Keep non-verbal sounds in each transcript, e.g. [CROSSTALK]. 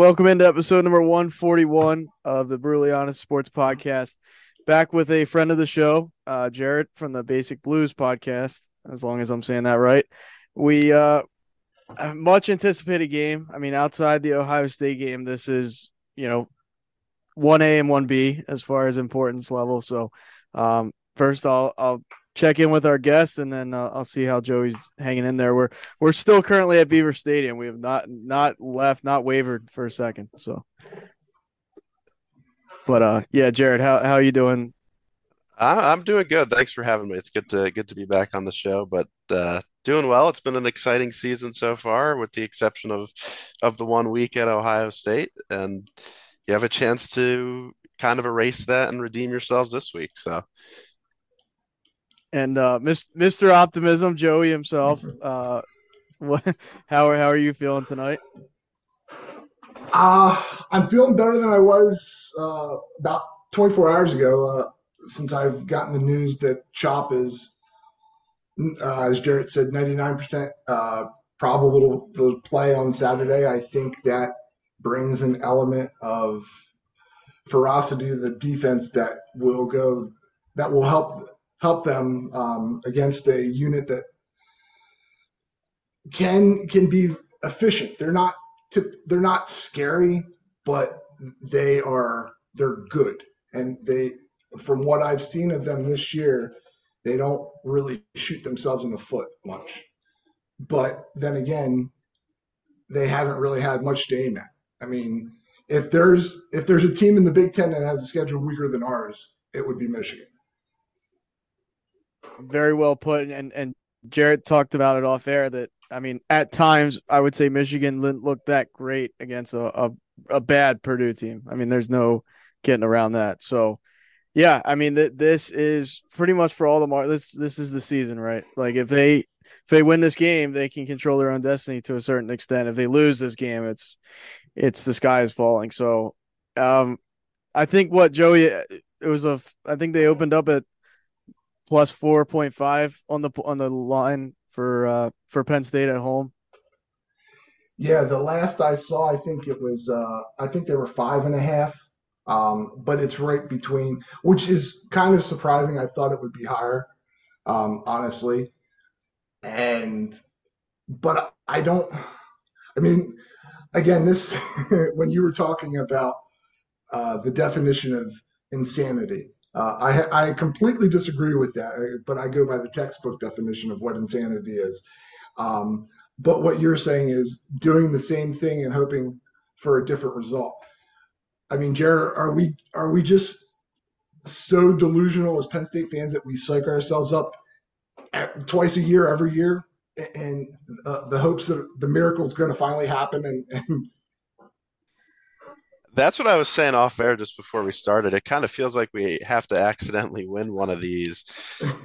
Welcome into episode number 141 of the Brutally Honest Sports Podcast. Back with a friend of the show, uh, Jaret from the Basic Blues podcast, as long as I'm saying that right. We uh much anticipated game. I mean, outside the Ohio State game, this is, you know, 1A and 1B as far as importance level. So, um, first I'll I'll check in with our guest, and then uh, I'll see how Joey's hanging in there. We're we're still currently at Beaver Stadium. We have not not left, not wavered for a second. So, but uh, yeah, Jaret, how how you doing? I'm doing good. Thanks for having me. It's good to good to be back on the show. But uh, doing well. It's been an exciting season so far, with the exception of of the one week at Ohio State, and you have a chance to kind of erase that and redeem yourselves this week. So and uh, Mr. Optimism, Joey himself. Uh, what? How are how are you feeling tonight? Uh, I'm feeling better than I was uh, about 24 hours ago. Uh, since I've gotten the news that Chop is, uh, as Jaret said, 99% uh, probable to play on Saturday. I think that brings an element of ferocity to the defense that will go that will help help them um, against a unit that can can be efficient. They're not they're not scary, but they are they're good, and they from what I've seen of them this year, they don't really shoot themselves in the foot much. But then again, they haven't really had much to aim at. I mean, if there's if there's a team in the Big Ten that has a schedule weaker than ours, it would be Michigan. Very well put. And and Jaret talked about it off air that I mean, at times I would say Michigan didn't look that great against a, a, a bad Purdue team. I mean, there's no getting around that. So yeah, I mean th- this is pretty much for all the mar- this this is the season, right? Like if they if they win this game, they can control their own destiny to a certain extent. If they lose this game, it's it's the sky is falling. So um I think what Joey it was a I think they opened up at plus 4.5 on the on the line for uh for Penn State at home. Yeah, the last I saw, I think it was uh I think they were five and a half. Um, but it's right between, which is kind of surprising. I thought it would be higher, um, honestly. And, but I don't, I mean, again, this, [LAUGHS] when you were talking about uh, the definition of insanity, uh, I, I completely disagree with that, uh, but I go by the textbook definition of what insanity is. Um, but what you're saying is doing the same thing and hoping for a different result. I mean, Jaret, are we are we just so delusional as Penn State fans that we psych ourselves up at, twice a year, every year, and uh, the hopes that the miracle is going to finally happen and, and that's what I was saying off air just before we started. It kind of feels like we have to accidentally win one of these.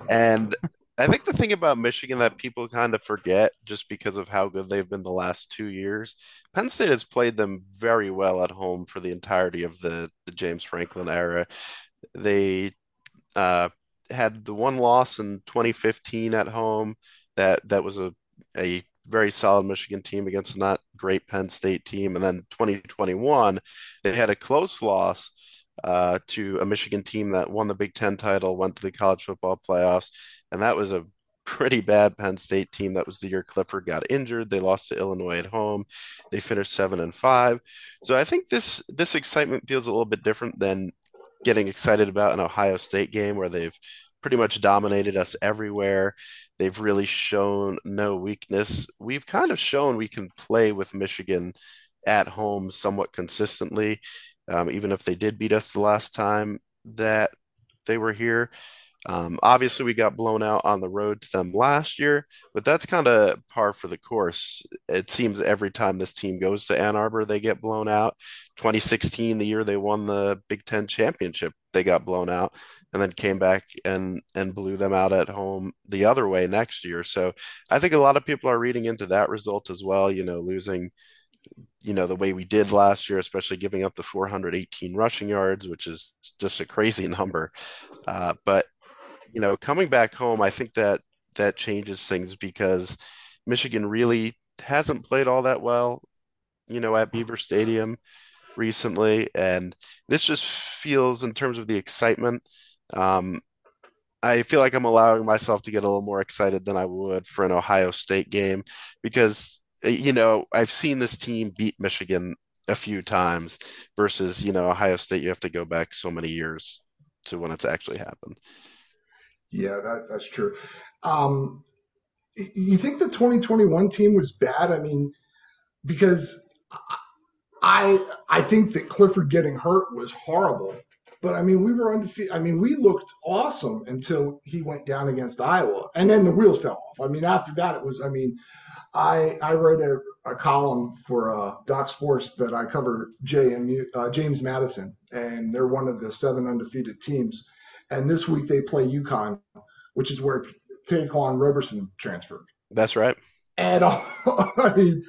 And I think the thing about Michigan that people kind of forget just because of how good they've been the last two years, Penn State has played them very well at home for the entirety of the, the James Franklin era. They uh, had the one loss in 2015 at home. That that was a a very solid Michigan team against not great Penn State team, and then 2021 they had a close loss uh, to a Michigan team that won the Big Ten title, went to the college football playoffs, and that was a pretty bad Penn State team. That was the year Clifford got injured. They lost to Illinois at home. They finished seven and five. So I think this this excitement feels a little bit different than getting excited about an Ohio State game where they've pretty much dominated us everywhere. They've really shown no weakness. We've kind of shown we can play with Michigan at home somewhat consistently, um, even if they did beat us the last time that they were here. Um, obviously, we got blown out on the road to them last year, but that's kind of par for the course. It seems every time this team goes to Ann Arbor, they get blown out. 2016, the year they won the Big Ten championship, they got blown out and then came back and and blew them out at home the other way next year. So I think a lot of people are reading into that result as well. You know, losing you know the way we did last year, especially giving up the 418 rushing yards, which is just a crazy [LAUGHS] number. Uh, but you know, coming back home, I think that that changes things because Michigan really hasn't played all that well, you know, at Beaver Stadium recently, and this just feels, in terms of the excitement, um, I feel like I'm allowing myself to get a little more excited than I would for an Ohio State game because you know I've seen this team beat Michigan a few times versus you know Ohio State. You have to go back so many years to when it's actually happened. Yeah, that, that's true. Um, you think the 2021 team was bad? I mean, because I I think that Clifford getting hurt was horrible. But I mean, we were undefeated. I mean, we looked awesome until he went down against Iowa, and then the wheels fell off. I mean, after that, it was. I mean, I I write a, a column for uh, Doc Sports that I cover Jay and uh, James Madison, and they're one of the seven undefeated teams. And this week they play UConn, which is where Ta'Quan Roberson transferred. That's right. And I mean,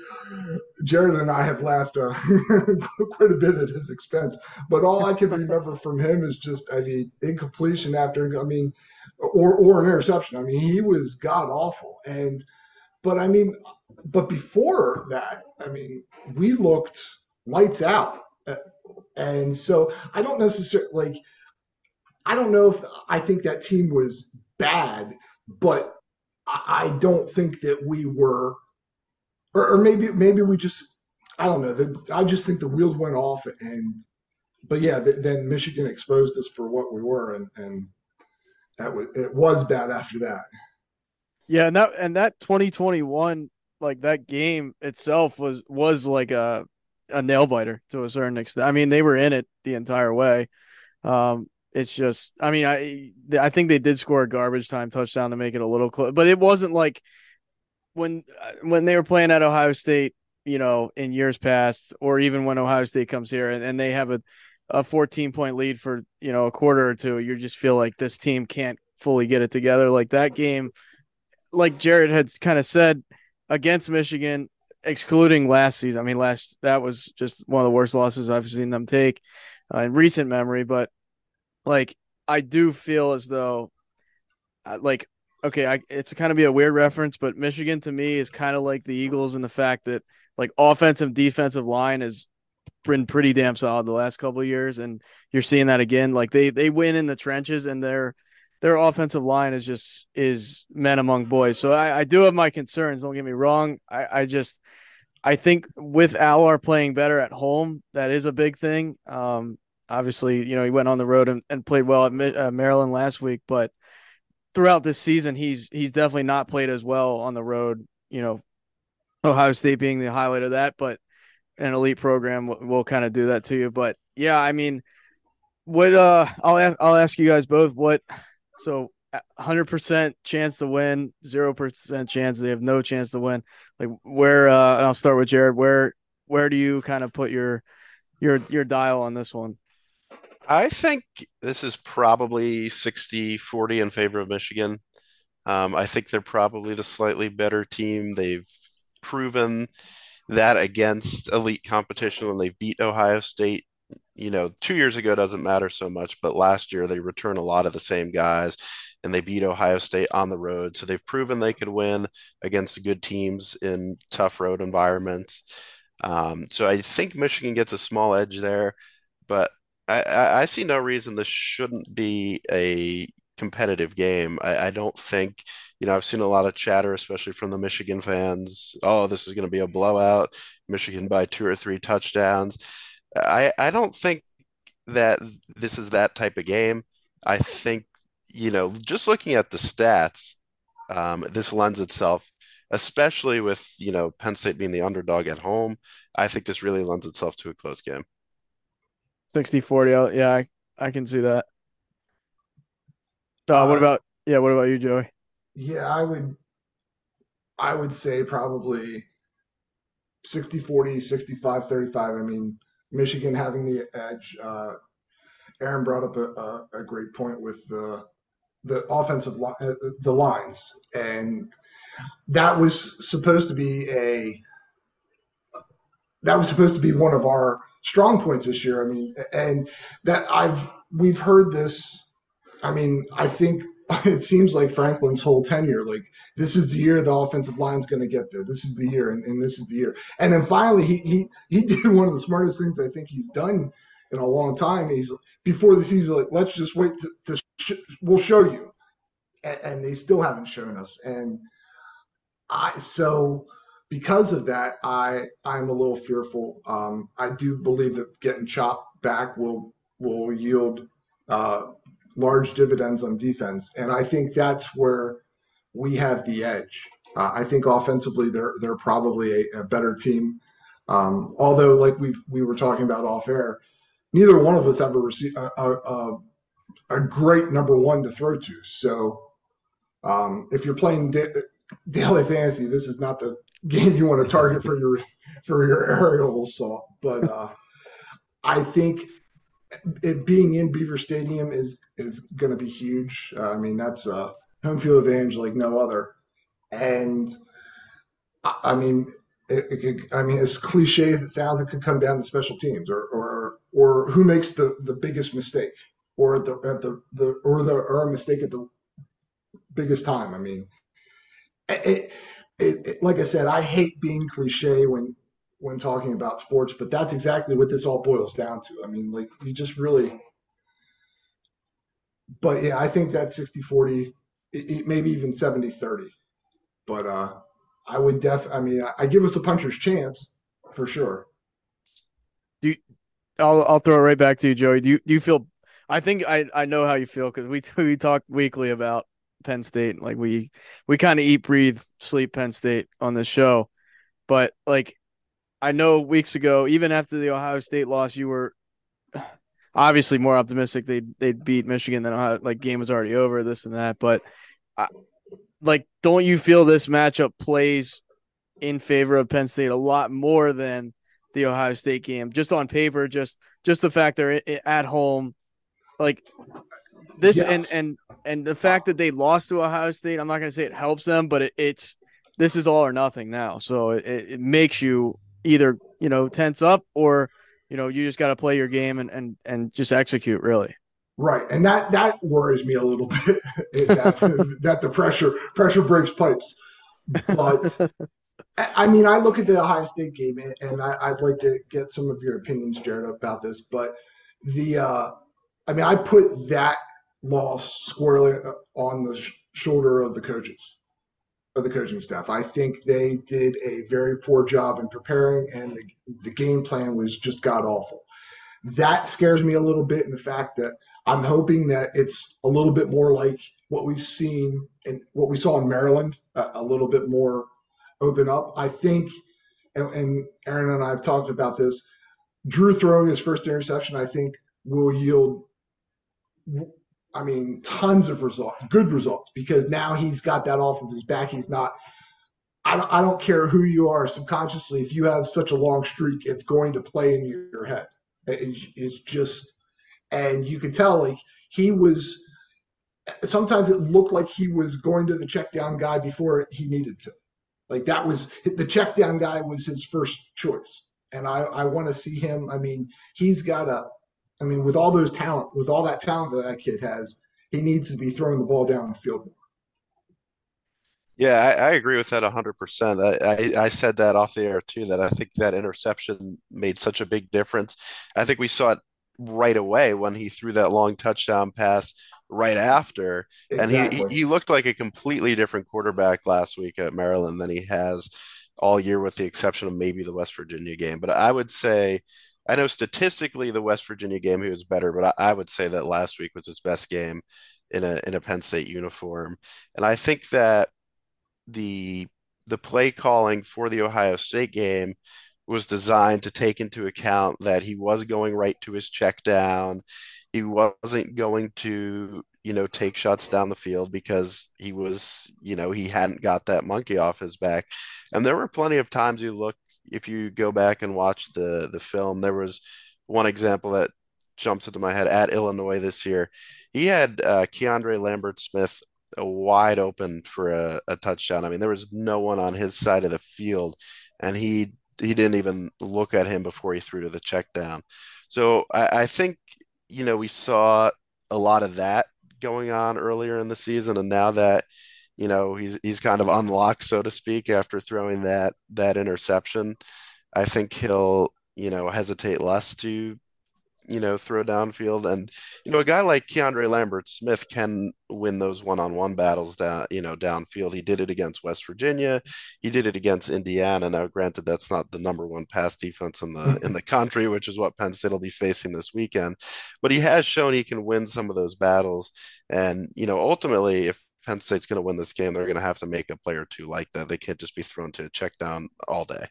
Jaret and I have laughed uh, [LAUGHS] quite a bit at his expense. But all I can remember from him is just, I mean, incompletion after, I mean, or or an interception. I mean, he was god awful. And but I mean, but before that, I mean, we looked lights out. And so I don't necessarily like I don't know if I think that team was bad, but I don't think that we were, or, or maybe maybe we just I don't know. The, I just think the wheels went off, and but yeah, the, then Michigan exposed us for what we were, and and that was it was bad after that. Yeah, and that and that 2021 like that game itself was was like a a nail biter to a certain extent. I mean, they were in it the entire way. Um, it's just, I mean, I I think they did score a garbage time touchdown to make it a little close, but it wasn't like when when they were playing at Ohio State, you know, in years past, or even when Ohio State comes here and, and they have a a 14 point lead for you know a quarter or two, you just feel like this team can't fully get it together. Like that game, like Jaret had kind of said against Michigan, excluding last season. I mean, last that was just one of the worst losses I've seen them take uh, in recent memory. But like I do feel as though uh, like okay, I, it's kind of be a weird reference, but Michigan to me is kind of like the Eagles in the fact that like offensive defensive line has been pretty damn solid the last couple years, and you're seeing that again. Like they they win in the trenches, and their their offensive line is just is men among boys. So I, I do have my concerns. Don't get me wrong. I I just I think with Allar playing better at home, that is a big thing. Um, obviously, you know, he went on the road and, and played well at uh, Maryland last week, but throughout this season, he's he's definitely not played as well on the road. You know, Ohio State being the highlight of that, but an elite program will, will kind of do that to you. But yeah, I mean, what uh, I'll ask, I'll ask you guys both what so. 100% chance to win, 0% chance they have no chance to win. Like where uh I'll start with Jaret, where where do you kind of put your your your dial on this one? I think this is probably 60 40 in favor of Michigan. Um, I think they're probably the slightly better team. They've proven that against elite competition when they beat Ohio State. You know, two years ago doesn't matter so much, but last year they return a lot of the same guys. and they beat Ohio State on the road. So they've proven they could win against good teams in tough road environments. Um, so I think Michigan gets a small edge there, but I, I, see no reason this shouldn't be a competitive game. I, I don't think, you know, I've seen a lot of chatter, especially from the Michigan fans. Oh, this is going to be a blowout. Michigan by two or three touchdowns. I, I don't think that this is that type of game. I think, you know, just looking at the stats, um, this lends itself, especially with, you know, Penn State being the underdog at home. I think this really lends itself to a close game. 60 40. Yeah, I, I can see that. Uh, what about yeah? What about you, Joey? Yeah, I would I would say probably 60 40, 65 35. I mean, Michigan having the edge. Uh, Aaron brought up a, a, a great point with the the offensive li- uh, the lines, and that was supposed to be a that was supposed to be one of our strong points this year. I mean, and that I've we've heard this. I mean, I think [LAUGHS] it seems like Franklin's whole tenure, like this is the year the offensive line's going to get there. This is the year, and, and this is the year. And then finally, he he he [LAUGHS] did one of the smartest things I think he's done in a long time. He's before the season, like let's just wait to, to sh- we'll show you, and, and they still haven't shown us. And I so because of that, I I'm a little fearful. Um, I do believe that getting Chop back will will yield uh, large dividends on defense, and I think that's where we have the edge. Uh, I think offensively, they're they're probably a, a better team. Um, although, like we we were talking about off air, neither one of us ever received a, a, a, great number one to throw to. So um, if you're playing da- daily fantasy, this is not the game you want to target for your for your aerial assault. But uh, I think it being in Beaver Stadium is is going to be huge. Uh, I mean, that's a home field advantage like no other. And I, I mean, it, it could, I mean, as cliche as it sounds, it could come down to special teams or or or who makes the the biggest mistake or the at the, the or the or a mistake at the biggest time. I mean, it, it, it, like I said, I hate being cliche when when talking about sports, but that's exactly what this all boils down to. I mean, like you just really. But yeah, I think that 60 40, it, it, maybe even 70 30. But uh, I would def. I mean, I, I give us a puncher's chance for sure. Do you, I'll I'll throw it right back to you, Joey. Do you do you feel? I think I I know how you feel because we [LAUGHS] we talk weekly about Penn State. Like we we kind of eat, breathe, sleep Penn State on this show. But like I know weeks ago, even after the Ohio State loss, you were [SIGHS] obviously more optimistic they'd they'd beat Michigan than Ohio, like game was already over, this and that. But I, like, don't you feel this matchup plays in favor of Penn State a lot more than the Ohio State game? Just on paper, just just the fact they're at home, like this, yes. and and and the fact that they lost to Ohio State. I'm not going to say it helps them, but it, it's this is all or nothing now. So it, it makes you either you know tense up or you know you just got to play your game and and and just execute really right and that that worries me a little [LAUGHS] bit that, [LAUGHS] that the pressure pressure breaks pipes but [LAUGHS] i mean i look at the ohio state game and I, would like to get some of your opinions jaret about this but the uh i mean i put that loss squarely on the sh- shoulder of the coaches of the coaching staff. I think they did a very poor job in preparing, and the, the game plan was just god awful. That scares me a little bit in the fact that I'm hoping that it's a little bit more like what we've seen and what we saw in Maryland, a, a, little bit more open up. I think, and, and Aaron and I have talked about this. Drew throwing his first interception, I think, will yield I mean, tons of results, good results, because now he's got that off of his back. He's not. I don't, I don't care who you are subconsciously. If you have such a long streak, it's going to play in your head. it's just, and you can tell like he was. Sometimes it looked like he was going to the check down guy before he needed to. Like that was the check down guy was his first choice, and I I want to see him. I mean, he's got a I mean, with all those talent, with all that talent that that kid has, he needs to be throwing the ball down the field more. Yeah, I, I agree with that 100%. I, I, I said that off the air too, that I think that interception made such a big difference. I think we saw it right away when he threw that long touchdown pass right after. Exactly. And he, he looked like a completely different quarterback last week at Maryland than he has all year, with the exception of maybe the West Virginia game. But I would say, I know statistically the West Virginia game he was better, but I, I would say that last week was his best game in a in a Penn State uniform. And I think that the the play calling for the Ohio State game was designed to take into account that he was going right to his check down. He wasn't going to, you know, take shots down the field because he was, you know, he hadn't got that monkey off his back. And there were plenty of times he look if you go back and watch the the film, there was one example that jumps into my head at Illinois this year. He had uh, Keandre Lambert Smith wide open for a, a touchdown. I mean, there was no one on his side of the field, and he he didn't even look at him before he threw to the check down. So I, I think you know we saw a lot of that going on earlier in the season, and now that you know he's he's kind of unlocked, so to speak, after throwing that that interception, I think he'll you know hesitate less to you know, throw downfield. And, you know, a guy like Keandre Lambert Smith can win those one on one battles down, you know, downfield. He did it against West Virginia. He did it against Indiana. Now, granted, that's not the number one pass defense in the mm-hmm. in the country, which is what Penn State will be facing this weekend. But he has shown he can win some of those battles. And, you know, ultimately, if Penn State's going to win this game, they're going to have to make a play or two like that. They can't just be thrown to a check down all day.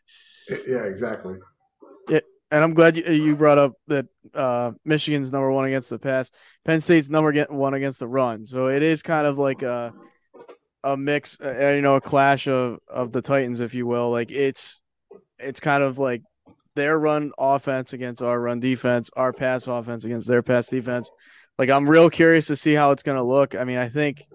Yeah, exactly Yeah, and I'm glad you, brought up that uh, Michigan's number one against the pass. Penn State's number one against the run. So it is kind of like a a mix, uh, you know, a clash of of the Titans, if you will. Like it's it's kind of like their run offense against our run defense, our pass offense against their pass defense. Like I'm real curious to see how it's going to look. I mean, I think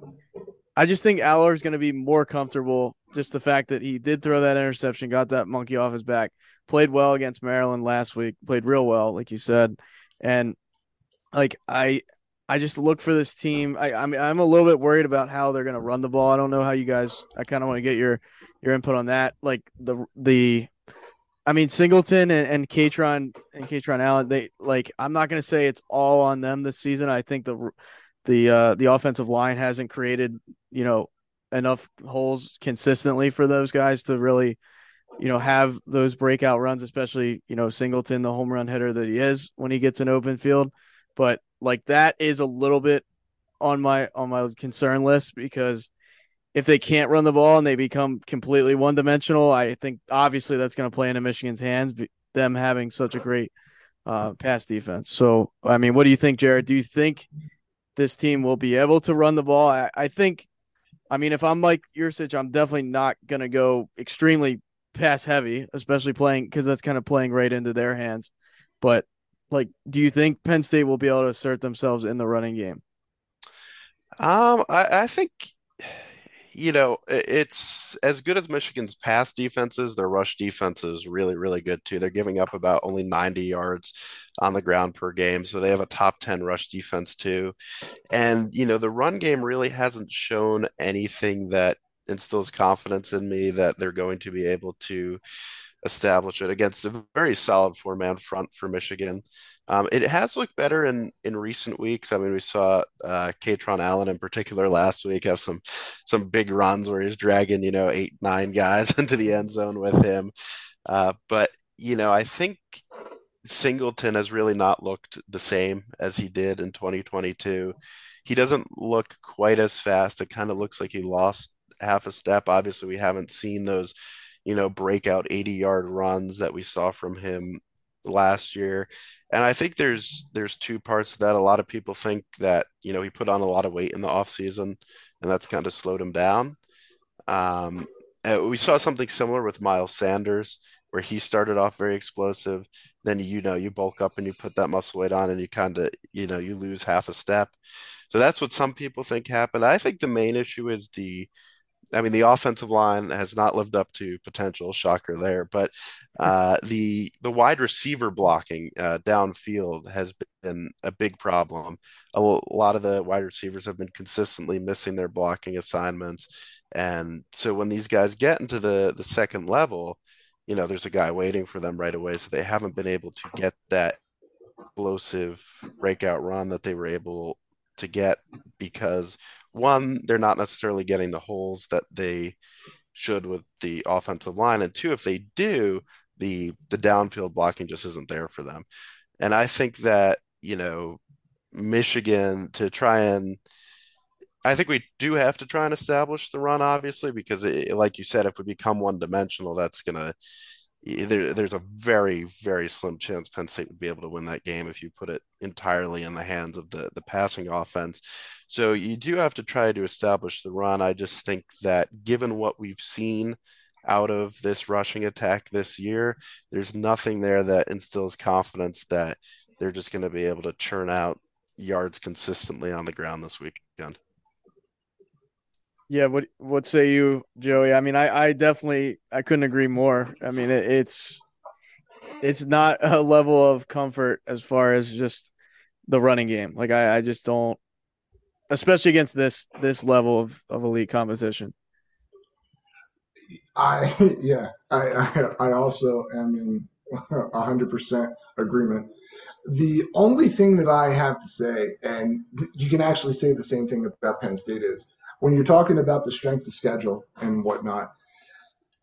I just think Allar is going to be more comfortable. Just the fact that he did throw that interception, got that monkey off his back played well against Maryland last week, played real well, like you said. And like I I just look for this team. I I mean I'm a little bit worried about how they're gonna run the ball. I don't know how you guys I kinda want to get your your input on that. Like the the I mean Singleton and, and Kaytron and Kaytron Allen, they like I'm not gonna say it's all on them this season. I think the the uh the offensive line hasn't created, you know, enough holes consistently for those guys to really you know, have those breakout runs, especially, you know, Singleton, the home run hitter that he is when he gets an open field. But like that is a little bit on my on my concern list because if they can't run the ball and they become completely one dimensional, I think obviously that's going to play into Michigan's hands, them having such a great uh, pass defense. So, I mean, what do you think, Jaret? Do you think this team will be able to run the ball? I, I think, I mean, if I'm Mike Yurcich, I'm definitely not going to go extremely pass heavy, especially playing because that's kind of playing right into their hands. But like, do you think Penn State will be able to assert themselves in the running game? Um, I, I think you know it's as good as Michigan's pass defenses. Their rush defense is really, really good too. They're giving up about only 90 yards on the ground per game, so they have a top 10 rush defense too. And you know the run game really hasn't shown anything that instills confidence in me that they're going to be able to establish it against a very solid four man front for Michigan. Um, it has looked better in in recent weeks. I mean, we saw uh, Kaytron Allen in particular last week have some some big runs where he's dragging you know eight nine guys [LAUGHS] into the end zone with him. Uh, but you know, I think Singleton has really not looked the same as he did in 2022. He doesn't look quite as fast. It kind of looks like he lost half a step. Obviously, we haven't seen those, you know, breakout 80 yard runs that we saw from him last year. And I think there's there's two parts that. A lot of people think that, you know, he put on a lot of weight in the offseason and that's kind of slowed him down. Um, we saw something similar with Miles Sanders, where he started off very explosive. Then you know you bulk up and you put that muscle weight on, and you kind of you know you lose half a step. So that's what some people think happened. I think the main issue is the I mean, the offensive line has not lived up to potential. Shocker there, but uh, the the wide receiver blocking uh, downfield has been a big problem. A lot of the wide receivers have been consistently missing their blocking assignments, and so when these guys get into the the second level, you know, there's a guy waiting for them right away. So they haven't been able to get that explosive breakout run that they were able to get because one, they're not necessarily getting the holes that they should with the offensive line, and two, if they do, the the downfield blocking just isn't there for them. And I think that you know Michigan to try and I think we do have to try and establish the run, obviously, because it, like you said, if we become one dimensional, that's gonna there, there's a very, very slim chance Penn State would be able to win that game if you put it entirely in the hands of the the passing offense. So you do have to try to establish the run. I just think that given what we've seen out of this rushing attack this year, there's nothing there that instills confidence that they're just going to be able to churn out yards consistently on the ground this weekend. Yeah, what what say you, Joey? I mean, I I definitely I couldn't agree more. I mean, it, it's it's not a level of comfort as far as just the running game. Like I I just don't, especially against this this level of of elite competition. I [LAUGHS] yeah, I I, I also am in [LAUGHS] hundred percent agreement. The only thing that I have to say, and you can actually say the same thing about Penn State, is when you're talking about the strength of schedule and whatnot,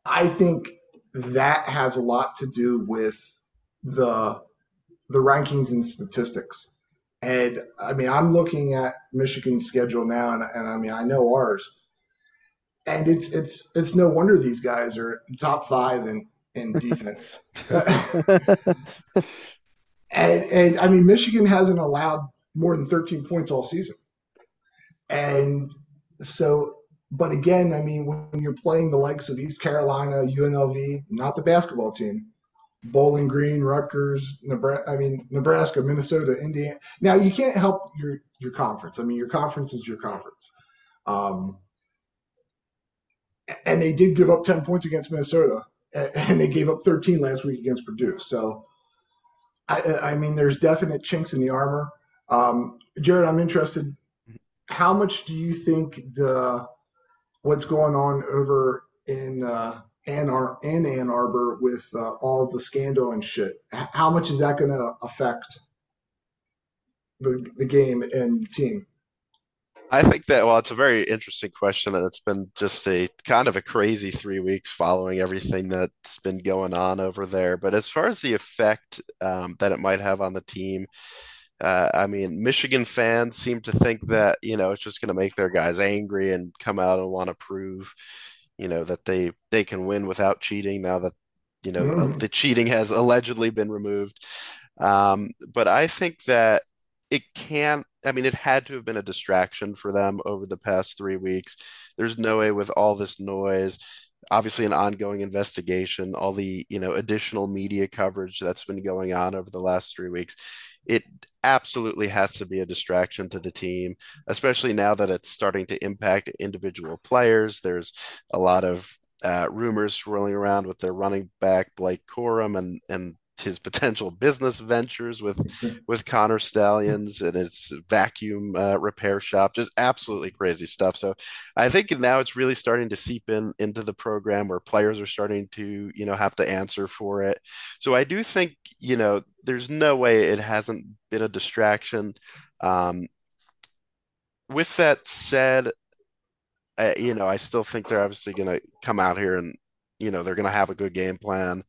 I think that has a lot to do with the the rankings and statistics. And I mean, I'm looking at Michigan's schedule now, and, and I mean, I know ours, and it's it's it's no wonder these guys are top five in in defense. [LAUGHS] [LAUGHS] and and I mean, Michigan hasn't allowed more than 13 points all season, and so, but again, I mean, when you're playing the likes of East Carolina, UNLV, not the basketball team, Bowling Green, Rutgers, Nebraska, I mean, Nebraska, Minnesota, Indiana. Now, you can't help your, your conference. I mean, your conference is your conference. Um, and they did give up 10 points against Minnesota, and they gave up 13 last week against Purdue. So, I, I mean, there's definite chinks in the armor. Um, Jaret, I'm interested how much do you think the what's going on over in uh, Ann, Ar- in Ann Arbor with uh, all the scandal and shit? How much is that going to affect the the game and the team? I think that well, it's a very interesting question, and it's been just a kind of a crazy three weeks following everything that's been going on over there. But as far as the effect um, that it might have on the team, uh, I mean, Michigan fans seem to think that you know it's just going to make their guys angry and come out and want to prove, you know, that they they can win without cheating. Now that you know mm. the cheating has allegedly been removed, um, but I think that it can. I mean, it had to have been a distraction for them over the past three weeks. There's no way with all this noise obviously an ongoing investigation all the you know additional media coverage that's been going on over the last three weeks it absolutely has to be a distraction to the team, especially now that it's starting to impact individual players. There's a lot of uh, rumors swirling around with their running back Blake Corum and and his potential business ventures with with Connor Stalions and his vacuum uh, repair shop, just absolutely crazy stuff. So I think now it's really starting to seep in into the program where players are starting to you know have to answer for it. So I do think you know there's no way it hasn't been a distraction. Um, with that said, uh, you know I still think they're obviously going to come out here and you know they're going to have a good game plan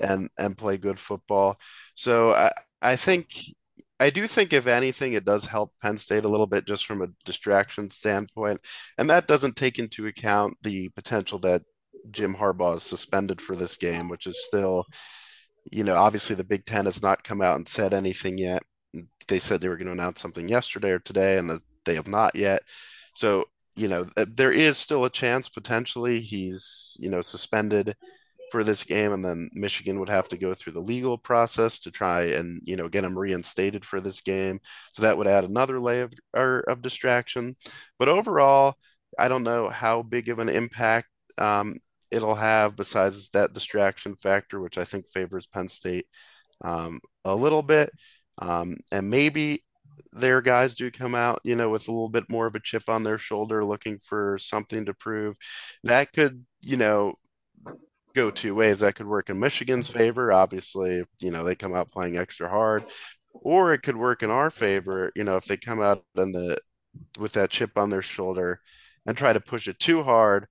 and and play good football. So I I think I do think if anything it does help Penn State a little bit just from a distraction standpoint, and that doesn't take into account the potential that Jim Harbaugh is suspended for this game, which is still, you know, obviously the Big Ten has not come out and said anything yet. They said they were going to announce something yesterday or today, and they have not yet. So you know, there is still a chance potentially he's, you know, suspended for this game, and then Michigan would have to go through the legal process to try and, you know, get him reinstated for this game. So that would add another layer of, of distraction. But overall, I don't know how big of an impact um, it'll have besides that distraction factor, which I think favors Penn State um, a little bit. Um, and maybe their guys do come out, you know, with a little bit more of a chip on their shoulder, looking for something to prove. That could, you know, go two ways. That could work in Michigan's favor. Obviously, you know, they come out playing extra hard, or it could work in our favor. You know, if they come out in the with that chip on their shoulder and try to push it too hard,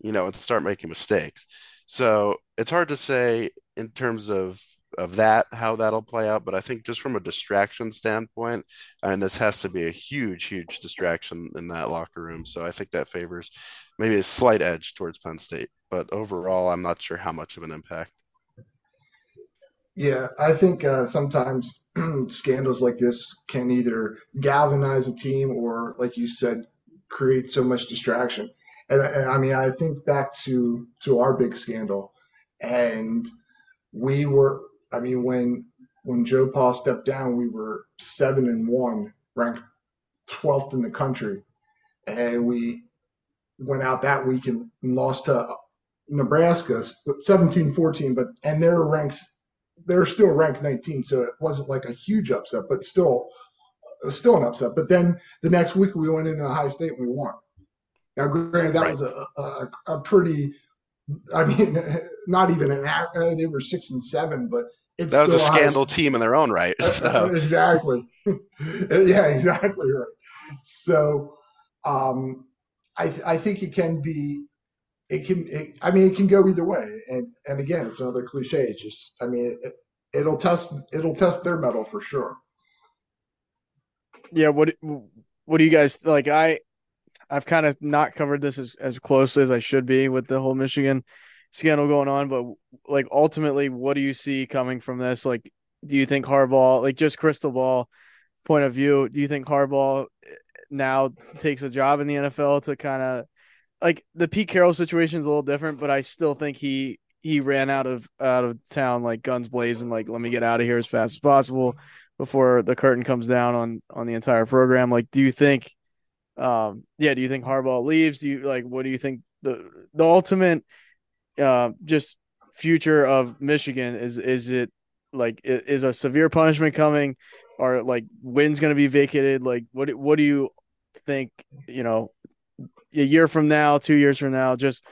you know, and start making mistakes. So it's hard to say in terms of of that how that'll play out but i think just from a distraction standpoint I and this has to be a huge huge distraction in that locker room so i think that favors maybe a slight edge towards penn state but overall i'm not sure how much of an impact. Yeah i think uh, sometimes [CLEARS THROAT] scandals like this can either galvanize a team or like you said create so much distraction. And, and i mean i think back to to our big scandal and we were I mean, when when Joe Pa stepped down, we were seven and one, ranked 12th in the country, and we went out that week and lost to Nebraska, 17-14. But and their ranks, they're still ranked 19, so it wasn't like a huge upset, but still, still an upset. But then the next week we went into Ohio State and we won. Now, granted, that right. was a, a, a pretty I mean, [LAUGHS] not even an they were six and seven, but it's that was a scandal has, team in their own right. Uh, so. exactly. [LAUGHS] yeah, exactly right. So, um, I I think it can be, it can. It, I mean, it can go either way. And and again, it's another cliche. It's just, I mean, it, it'll test it'll test their mettle for sure. Yeah. What What do you guys like? I I've kind of not covered this as as closely as I should be with the whole Michigan scandal going on, but like ultimately, what do you see coming from this? Like, do you think Harbaugh, like just crystal ball point of view, do you think Harbaugh eh, now takes a job in the NFL to kind of like the Pete Carroll situation is a little different, but I still think he he ran out of out of town like guns blazing, like let me get out of here as fast as possible before the curtain comes down on on the entire program. Like, do you think? Um, yeah, do you think Harbaugh leaves? Do you like what do you think the the ultimate uh, just future of Michigan? Is is it like is a severe punishment coming, or like wins going to be vacated? Like what what do you think? You know, a year from now, two years from now, just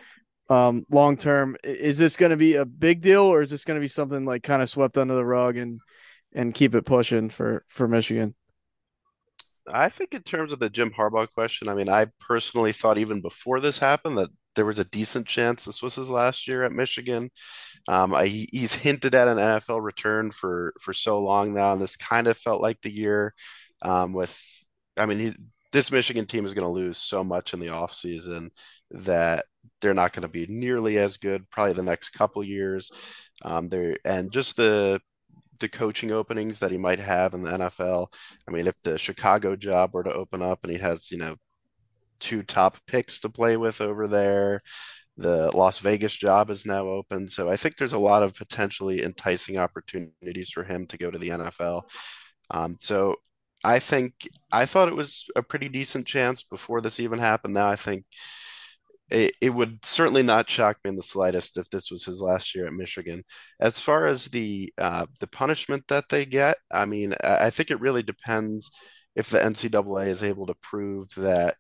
um, long term, is this going to be a big deal, or is this going to be something like kind of swept under the rug and and keep it pushing for for Michigan? I think in terms of the Jim Harbaugh question, I mean, I personally thought even before this happened that there was a decent chance this was his last year at Michigan. Um, I, he's hinted at an NFL return for for so long now, and this kind of felt like the year um, with. I mean, he, this Michigan team is going to lose so much in the offseason that they're not going to be nearly as good probably the next couple years. Um, there and just the the coaching openings that he might have in the NFL. I mean, if the Chicago job were to open up and he has, you know, two top picks to play with over there. The Las Vegas job is now open. So I think there's a lot of potentially enticing opportunities for him to go to the NFL. Um, so I think I thought it was a pretty decent chance before this even happened. Now I think it, it would certainly not shock me in the slightest if this was his last year at Michigan. As far as the uh, the punishment that they get, I mean, I think it really depends if the NCAA is able to prove that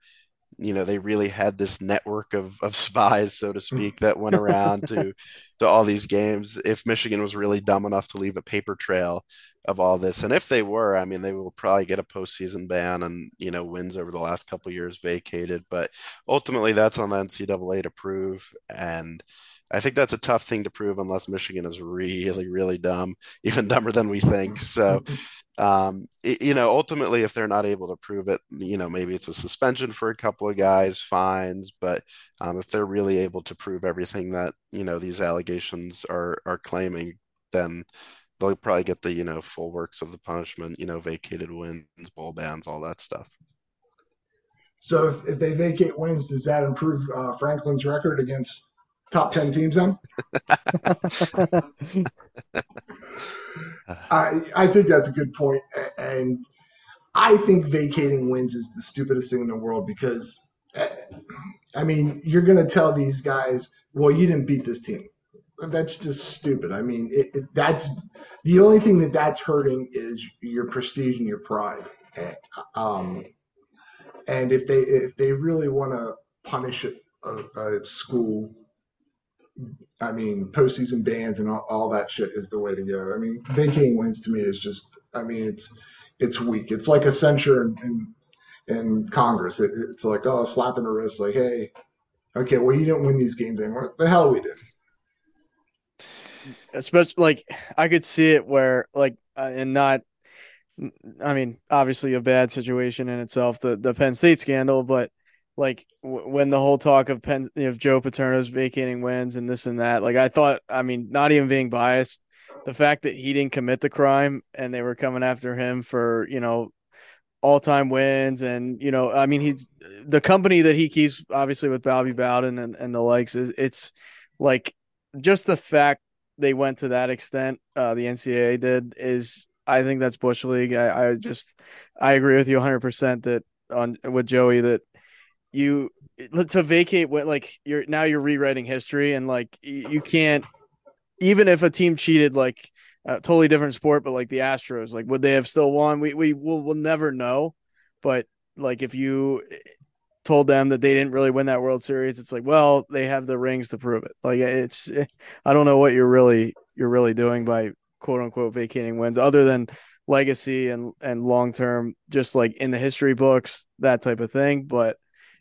you know they really had this network of of spies so to mm. speak that went around to [LAUGHS] to all these games if michigan was really dumb enough to leave a paper trail of all this and if they were i mean they will probably get a postseason ban and you know wins over the last couple years vacated but ultimately that's on the ncaa to prove and I think that's a tough thing to prove unless Michigan is really, really dumb, [LAUGHS] even dumber than we think. So, um, it, you know, ultimately, if they're not able to prove it, you know, maybe it's a suspension for a couple of guys, fines. But um, if they're really able to prove everything that you know these allegations are are claiming, then they'll probably get the you know full works of the punishment, you know, vacated wins, bowl bans, all that stuff. So if, if they vacate wins, does that improve uh, Franklin's record against top 10 teams then? [LAUGHS] I, I think that's a good point. And I think vacating wins is the stupidest thing in the world because I mean, you're going to tell these guys, well, you didn't beat this team. That's just stupid. I mean, it, it, that's the only thing that that's hurting is your prestige and your pride. And, um, and if they if they really want to punish a, a, school, I mean, postseason bans and all, all that shit is the way to go. I mean, vacating wins to me is just, I mean, it's it's weak. It's like a censure in, in in Congress. It, it's like, oh, slap in the wrist, like, hey, okay, well, you didn't win these games anymore. The hell we did. Especially like I could see it where like uh, and not. I mean, obviously a bad situation in itself, the the Penn State scandal, but like w- when the whole talk of Penn, you know, Joe Paterno's vacating wins and this and that, like I thought, I mean, not even being biased, the fact that he didn't commit the crime and they were coming after him for you know all time wins. And, you know, I mean, he's the company that he keeps, obviously, with Bobby Bowden and, and the likes, is it's like just the fact they went to that extent, uh, the NCAA did, is I think that's Bush League. I, I just, I agree with you 100% that on with Joey that you to vacate what like you're now you're rewriting history and like you can't even if a team cheated like a totally different sport, but like the Astros, like would they have still won? We we will we'll never know. But like if you eh, told them that they didn't really win that World Series, it's like, well, they have the rings to prove it. Like it's eh, I don't know what you're really you're really doing by quote unquote vacating wins other than legacy and and long term just like in the history books, that type of thing. But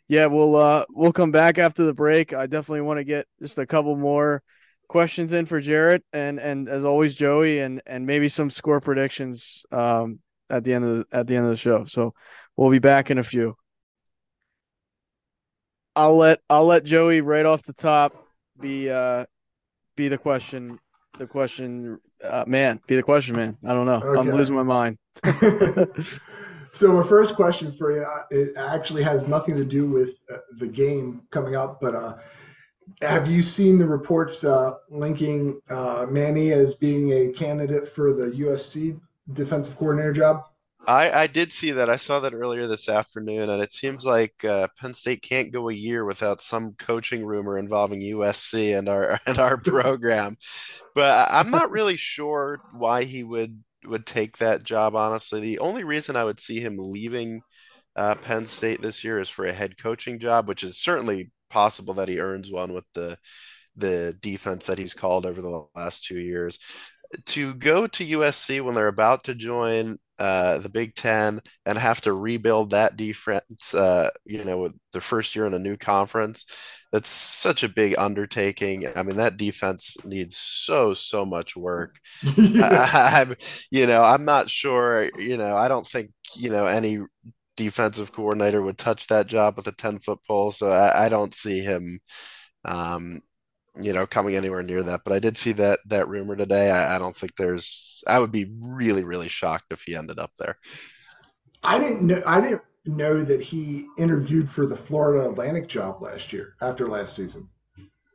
yeah, we'll uh we'll come back after the break. I definitely want to get just a couple more questions in for Jaret and and as always Joey and and maybe some score predictions um at the end of the, at the end of the show. So we'll be back in a few. I'll let I'll let Joey right off the top be uh be the question the question uh, man be the question man I don't know okay. I'm losing my mind. [LAUGHS] [LAUGHS] so my first question for you uh, it actually has nothing to do with uh, the game coming up but uh have you seen the reports uh, linking Manny as being a candidate for the USC defensive coordinator job? I, I did see that. I saw that earlier this afternoon, and it seems like Penn State can't go a year without some coaching rumor involving USC and our [LAUGHS] and our program. But I'm not really sure why he would would take that job. Honestly, the only reason I would see him leaving uh, Penn State this year is for a head coaching job, which is certainly possible that he earns one with the the defense that he's called over the last two years. To go to USC when they're about to join uh, the Big Ten and have to rebuild that defense, uh, you know, the first year in a new conference, that's such a big undertaking. I mean, that defense needs so so much work. I, I'm, you know, I'm not sure. You know, I don't think you know any defensive coordinator would touch that job with a 10 foot pole. So I, I don't see him, um, you know, coming anywhere near that. But I did see that that rumor today. I, I don't think there's. I would be really, really shocked if he ended up there. I didn't know. I didn't know that he interviewed for the Florida Atlantic job last year after last season.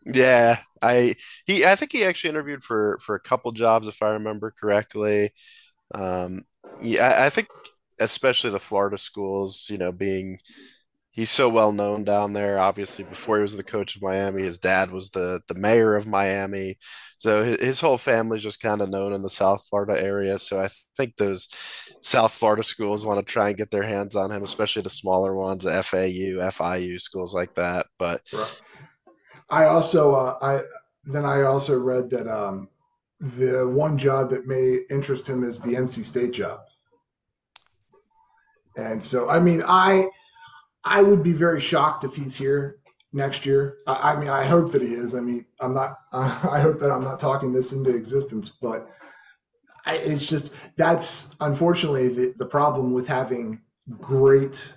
Yeah, I he I think he actually interviewed for for a couple jobs if I remember correctly. Um, yeah, I, I think especially the Florida schools, you know, being he's so well known down there. Obviously, before he was the coach of Miami, his dad was the the mayor of Miami, so his, his whole family's just kind of known in the South Florida area. So I think those South Florida schools want to try and get their hands on him, especially the smaller ones, FAU, FIU schools like that. But. I also uh, I then I also read that um, the one job that may interest him is the NC State job. And so, I mean, I I would be very shocked if he's here next year. I, I mean, I hope that he is. I mean, I'm not. [LAUGHS] I hope that I'm not talking this into existence, but I, it's just that's unfortunately the, the problem with having great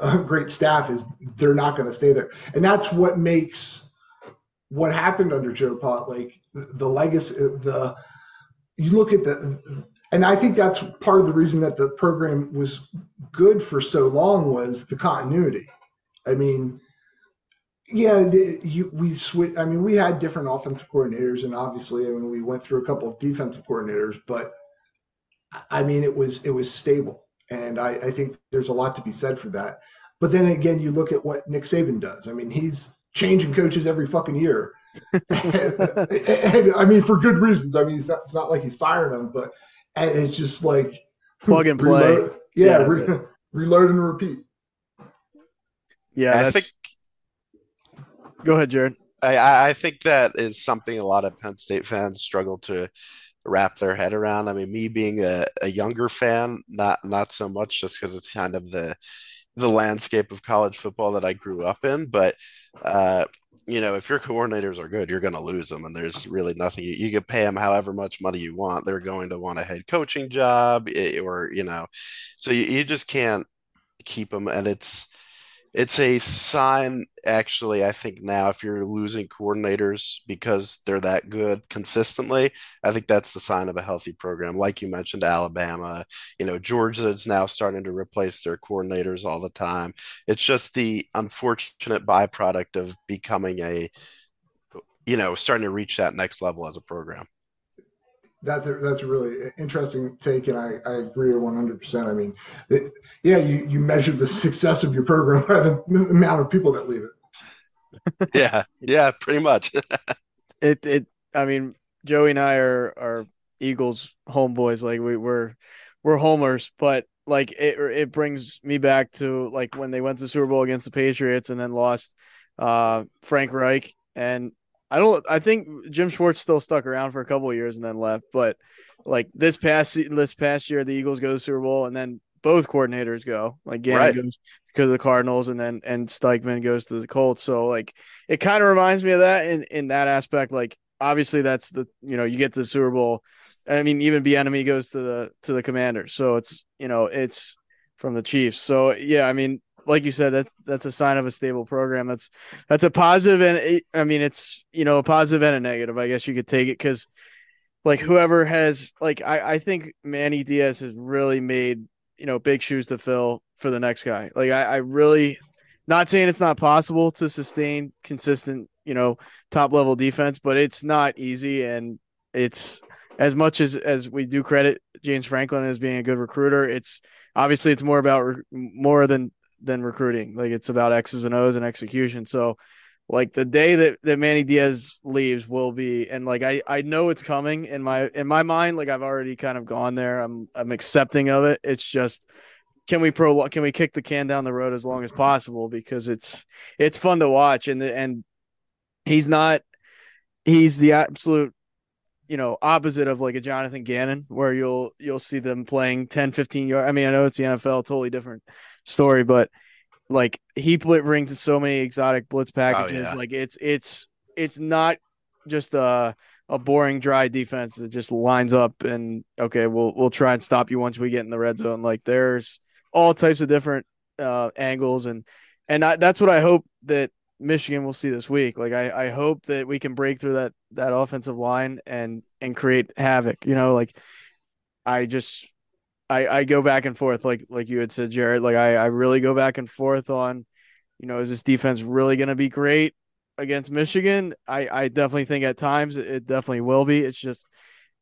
uh, [LAUGHS] great staff is they're not going to stay there, and that's what makes what happened under Joe Pa like the, the legacy the you look at the and I think that's part of the reason that the program was good for so long was the continuity. I mean, yeah, you, we switch. I mean, we had different offensive coordinators, and obviously, I mean, we went through a couple of defensive coordinators, but I mean, it was it was stable, and I, I think there's a lot to be said for that. But then again, you look at what Nick Saban does. I mean, he's changing coaches every fucking year. [LAUGHS] [LAUGHS] and, and, I mean, for good reasons. I mean, it's not, it's not like he's firing them, but and it's just like plug and play. Reload, yeah, yeah re, reload and repeat. Yeah, I think. Go ahead, Jaret. I, I think that is something a lot of Penn State fans struggle to wrap their head around. I mean, me being a, a younger fan, not not so much, just because it's kind of the the landscape of college football that I grew up in. But uh, you know, if your coordinators are good, you're going to lose them, and there's really nothing you, you can pay them however much money you want. They're going to want a head coaching job, eh, or you know, so you, you just can't keep them, and it's it's a sign actually i think now if you're losing coordinators because they're that good consistently i think that's the sign of a healthy program. Like you mentioned alabama you know georgia is now starting to replace their coordinators all the time. It's just the unfortunate byproduct of becoming a you know starting to reach that next level as a program that's a, that's a really interesting take, and I, I agree 100%. I mean, it, yeah, you, you measure the success of your program by the amount of people that leave it. [LAUGHS] yeah, yeah, pretty much. [LAUGHS] it it. I mean, Joey and I are are Eagles homeboys. Like we we're we're homers, but like it it brings me back to like when they went to the Super Bowl against the Patriots and then lost uh Frank Reich and I don't. I think Jim Schwartz still stuck around for a couple of years and then left. But like this past this past year, the Eagles go to Super Bowl, and then both coordinators go. Like Gannon right. goes to the Cardinals, and then and Steichen goes to the Colts. So like it kind of reminds me of that in in that aspect. Like obviously that's the you know you get to the Super Bowl. I mean even Bieniemy goes to the to the Commanders. So it's you know it's from the Chiefs. So yeah, I mean like you said, that's that's a sign of a stable program. That's that's a positive, and it, I mean, it's you know a positive and a negative. I guess you could take it because, like, whoever has like, I I think Manny Diaz has really made you know big shoes to fill for the next guy. Like, I, I really, not saying it's not possible to sustain consistent, you know, top level defense, but it's not easy, and it's as much as as we do credit James Franklin as being a good recruiter, it's obviously it's more about re- more than than recruiting. Like it's about X's and O's and execution. So like the day that, that Manny Diaz leaves will be and like I, I know it's coming in my in my mind, like I've already kind of gone there. I'm I'm accepting of it. It's just can we pro can we kick the can down the road as long as possible because it's it's fun to watch and and he's not he's the absolute you know opposite of like a Jonathan Gannon where you'll you'll see them playing 10 15 yards I mean I know it's the NFL totally different story, but like he blit brings so many exotic blitz oh, packages. Oh, yeah. Like it's it's it's not just a a boring dry defense that just lines up and okay, we'll we'll try and stop you once we get in the red zone. Like there's all types of different uh, angles and and I, that's what I hope that Michigan will see this week. Like I, I hope that we can break through that that offensive line and and create havoc. You know, like I just I, I go back and forth like like you had said, Jaret. Like I, I really go back and forth on, you know, is this defense really going to be great against Michigan? I, I definitely think at times it, it definitely will be. It's just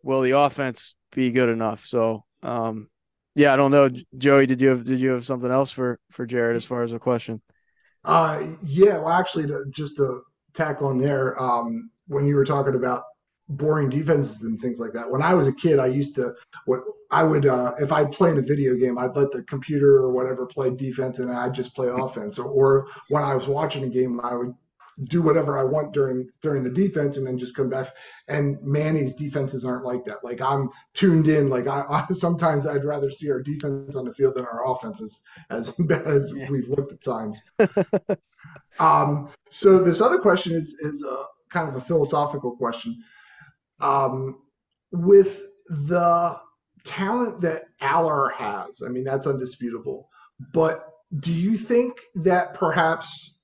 will the offense be good enough? So, um, yeah, I don't know, Joey. Did you have did you have something else for for Jaret as far as a question? Uh, yeah. Well, actually, to, just to tack on there, um, when you were talking about boring defenses and things like that. When I was a kid, I used to what I would uh, if I'd play in a video game, I'd let the computer or whatever play defense and I'd just play offense. Or, or when I was watching a game, I would do whatever I want during during the defense and then just come back. And Manny's defenses aren't like that. Like I'm tuned in. Like I, I [LAUGHS] sometimes I'd rather see our defense on the field than our offenses, as [LAUGHS] bad as yeah. we've looked at times. [LAUGHS] um, so this other question is is a, kind of a philosophical question um, with the talent that Allar has, I mean, that's undisputable. But do you think that perhaps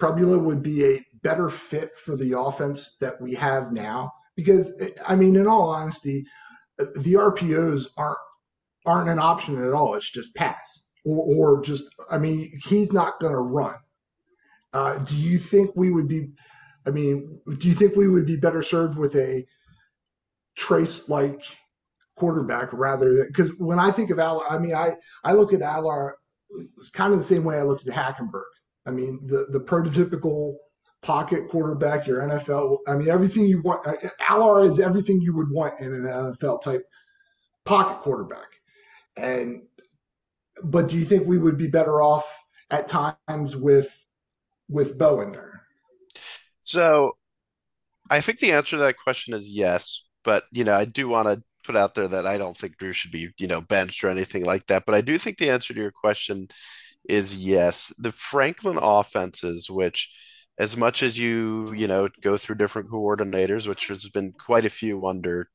Pribula would be a better fit for the offense that we have now? Because, I mean, in all honesty, the RPOs aren't aren't an option at all. It's just pass or, or just, I mean, he's not going to run. Uh, do you think we would be, I mean, do you think we would be better served with a trace like quarterback rather than because when I think of Allar, I mean I I look at Allar kind of the same way I looked at Hackenberg. I mean, the the prototypical pocket quarterback, your NFL. I mean, everything you want. Allar is everything you would want in an NFL type pocket quarterback. And but do you think we would be better off at times with with Bo in there? So I think the answer to that question is yes, but you know, I do want to put out there that I don't think Drew should be, you know, benched or anything like that. But I do think the answer to your question is yes. The Franklin offenses, which as much as you, you know, go through different coordinators, which has been quite a few under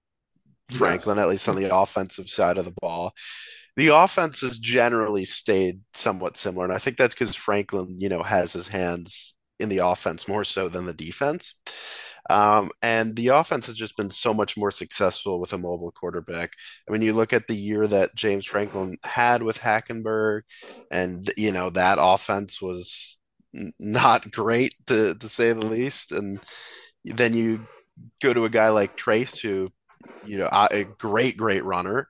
Franklin, yes. at least on the offensive side of the ball. The offense has generally stayed somewhat similar. And I think that's because Franklin, you know, has his hands in the offense more so than the defense. Um, and the offense has just been so much more successful with a mobile quarterback. I mean, you look at the year that James Franklin had with Hackenberg, and you know that offense was not [LAUGHS] great to to say the least. And then you go to a guy like Trace, who you know a great great runner,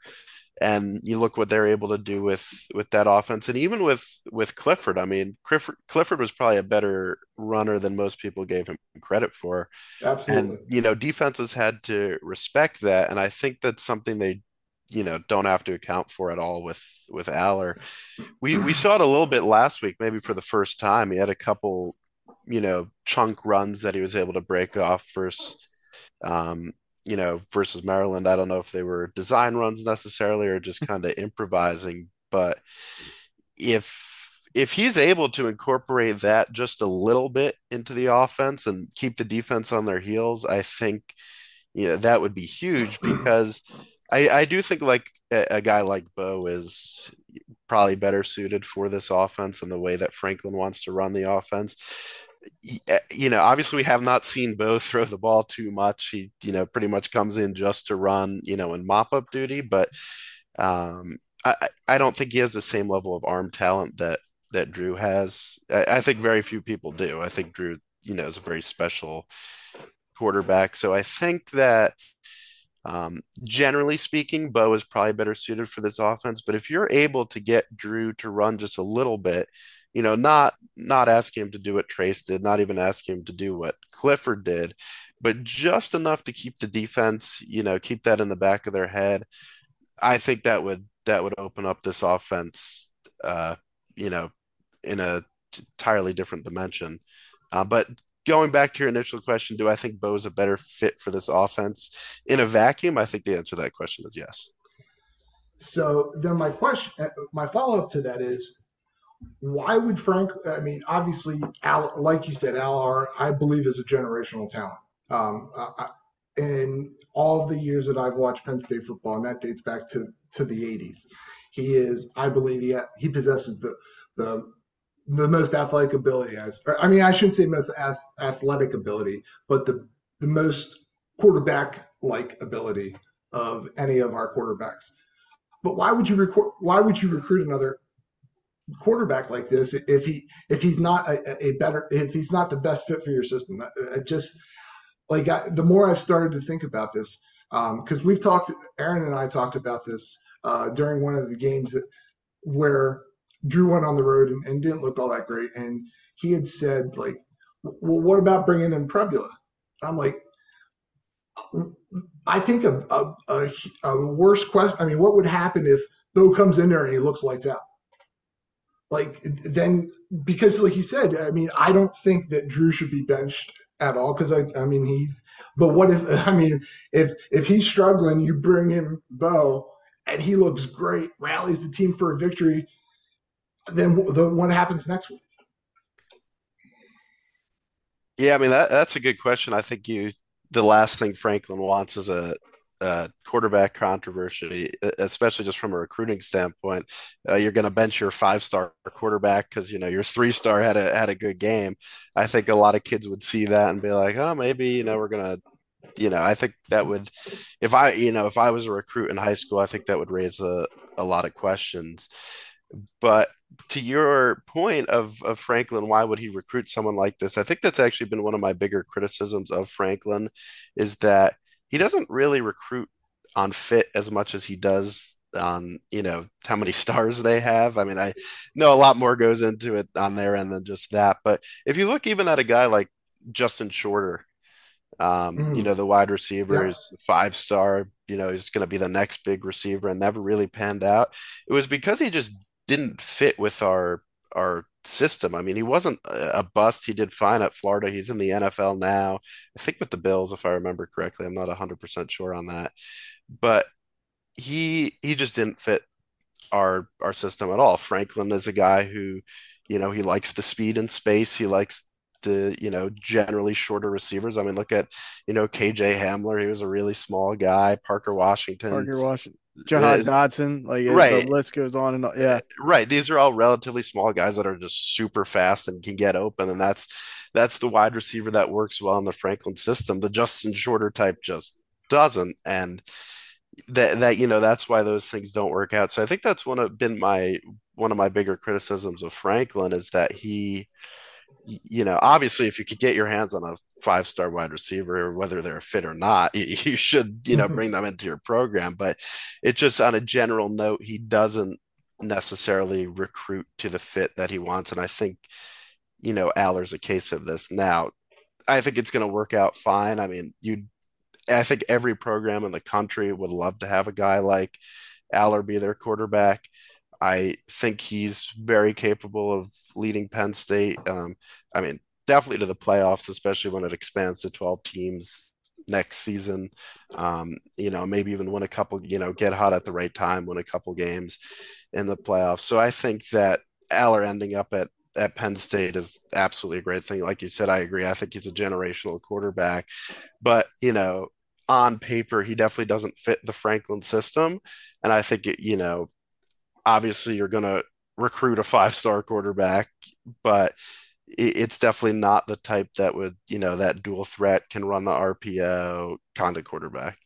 and you look what they're able to do with with that offense and even with with clifford i mean clifford, clifford was probably a better runner than most people gave him credit for Absolutely. and you know defenses had to respect that and i think that's something they you know don't have to account for at all with with Allar. We we saw it a little bit last week, maybe for the first time. He had a couple, you know, chunk runs that he was able to break off versus um, you know, versus Maryland. I don't know if they were design runs necessarily or just kind of improvising, but if if he's able to incorporate that just a little bit into the offense and keep the defense on their heels, I think you know that would be huge because I, I do think like a, a guy like Bo is probably better suited for this offense and the way that Franklin wants to run the offense. Eh, you know, obviously we have not seen Bo [LAUGHS] throw the ball too much. He, you know, pretty much comes in just to run, you know, in mop up duty. But um, I, I don't think he has the same level of arm talent that that Drew has. I, I think very few people do. I think Drew, you know, is a very special quarterback. So I think that um, generally speaking, Bo is probably better suited for this offense. But if you're able to get Drew to run just a little bit, you know, not not asking him to do what Trace did, not even asking him to do what Clifford did, but just enough to keep the defense, you know, keep that in the back of their head. I think that would that would open up this offense, uh, you know, in a entirely different dimension. Uh, but going back to your initial question, do I think Bo's a better fit for this offense in a vacuum? I think the answer to that question is yes. So then my question, my follow up to that is, why would Frank? I mean, obviously, Al, like you said, Allar, I believe is a generational talent. Um, I, in all the years that I've watched Penn State football, and that dates back to to the '80s, he is, I believe, he he possesses the the the most athletic ability. As I mean, I shouldn't say most athletic ability, but the the most quarterback like ability of any of our quarterbacks. But why would you record? Why would you recruit another quarterback like this if he if he's not a, a better if he's not the best fit for your system. I, I just like I, the more I've started to think about this because um, we've talked Aaron and I talked about this uh, during one of the games that where Drew went on the road and, and, didn't look all that great and he had said like well what about bringing in Pribula? I'm like I think a, a, a, a worse question. I mean, what would happen if Bo comes in there and he looks lights out? Like then because like you said, I mean, I don't think that Drew should be benched at all because I I mean he's but what if [LAUGHS] I mean if if he's struggling, you bring in Bo and he looks great, rallies the team for a victory, then then what happens next week? Yeah, I mean that that's a good question. I think you the last thing Franklin wants is a uh, quarterback controversy, especially just from a recruiting standpoint. Uh, you're going to bench your five star quarterback because you know your three star had a had a good game. I think a lot of kids would see that and be like, oh, maybe you know we're gonna. You know, I think that would, if I, you know, if I was a recruit in high school, I think that would raise a, a lot of questions. But to your point of, of Franklin, why would he recruit someone like this? I think that's actually been one of my bigger criticisms of Franklin is that he doesn't really recruit on fit as much as he does on you know how many [LAUGHS] stars they have. I mean, I know a lot more goes into it on their end than just that. But if you look even at a guy like Justin Shorter, um, mm. you know, the wide receiver is five star, you know, he's going to be the next big receiver and never really panned out. It was because he just didn't fit with our our system. I mean, he wasn't a bust. He did fine at Florida. He's in the NFL now. I think with the Bills, if I remember correctly. I'm not 100% sure on that. But he he just didn't fit our our system at all. Franklin is a guy who, you know, he likes the speed and space. He likes the you know generally shorter receivers. I mean, look at you know KJ Hamler. He was a really small guy. Parker Washington. Parker Washington. Jahan Dotson, like right. the list goes on and on. yeah, uh, right. These are all relatively small guys that are just super fast and can get open, and that's that's the wide receiver that works well in the Franklin system. The Justin Shorter type just doesn't, and that that you know that's why those things don't work out. So I think that's one of been my one of my bigger criticisms of Franklin is that he you know, obviously, if you could get your hands on a five star wide receiver, whether they're fit or not, [LAUGHS] you should, you know, bring them into your program. But it's just on a general note, he doesn't necessarily recruit to the fit that he wants. And I think, you know, Allar's a case of this. Now, I think it's going to work out fine. I mean, you, I think every program in the country would love to have a guy like Allar be their quarterback. I think he's very capable of leading Penn State. Um, I mean, definitely to the playoffs, especially when it expands to 12 teams next season. Um, you know, maybe even win a couple, you know, get hot at the right time, win a couple games in the playoffs. So I think that Allar ending up at at Penn State is absolutely a great thing. Like you said, I agree. I think he's a generational quarterback, but you know, on paper, he definitely doesn't fit the Franklin system. And I think, it, you know, obviously you're going to recruit a five star quarterback, but it's definitely not the type that would, you know, that dual threat can run the RPO kind of quarterback.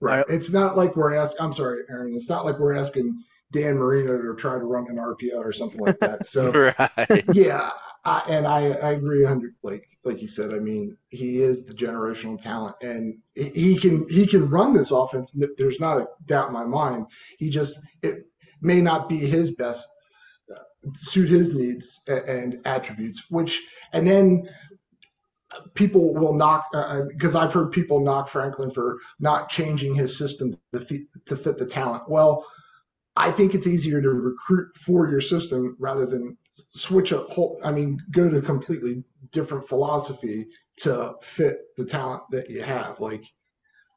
Right. It's not like we're asking, I'm sorry, Aaron, it's not like we're asking Dan Marino to try to run an RPO or something like that. So, [LAUGHS] right. yeah. I, and I, I agree 100 like like you said I mean he is the generational talent and he can he can run this offense there's not a doubt in my mind he just it may not be his best suit his needs and attributes which and then people will knock because uh, uh I've heard people knock Franklin for not changing his system to fit, to fit the talent. Well, I think it's easier to recruit for your system rather than switch a whole. I mean, go to completely different philosophy to fit the talent that you have. Like,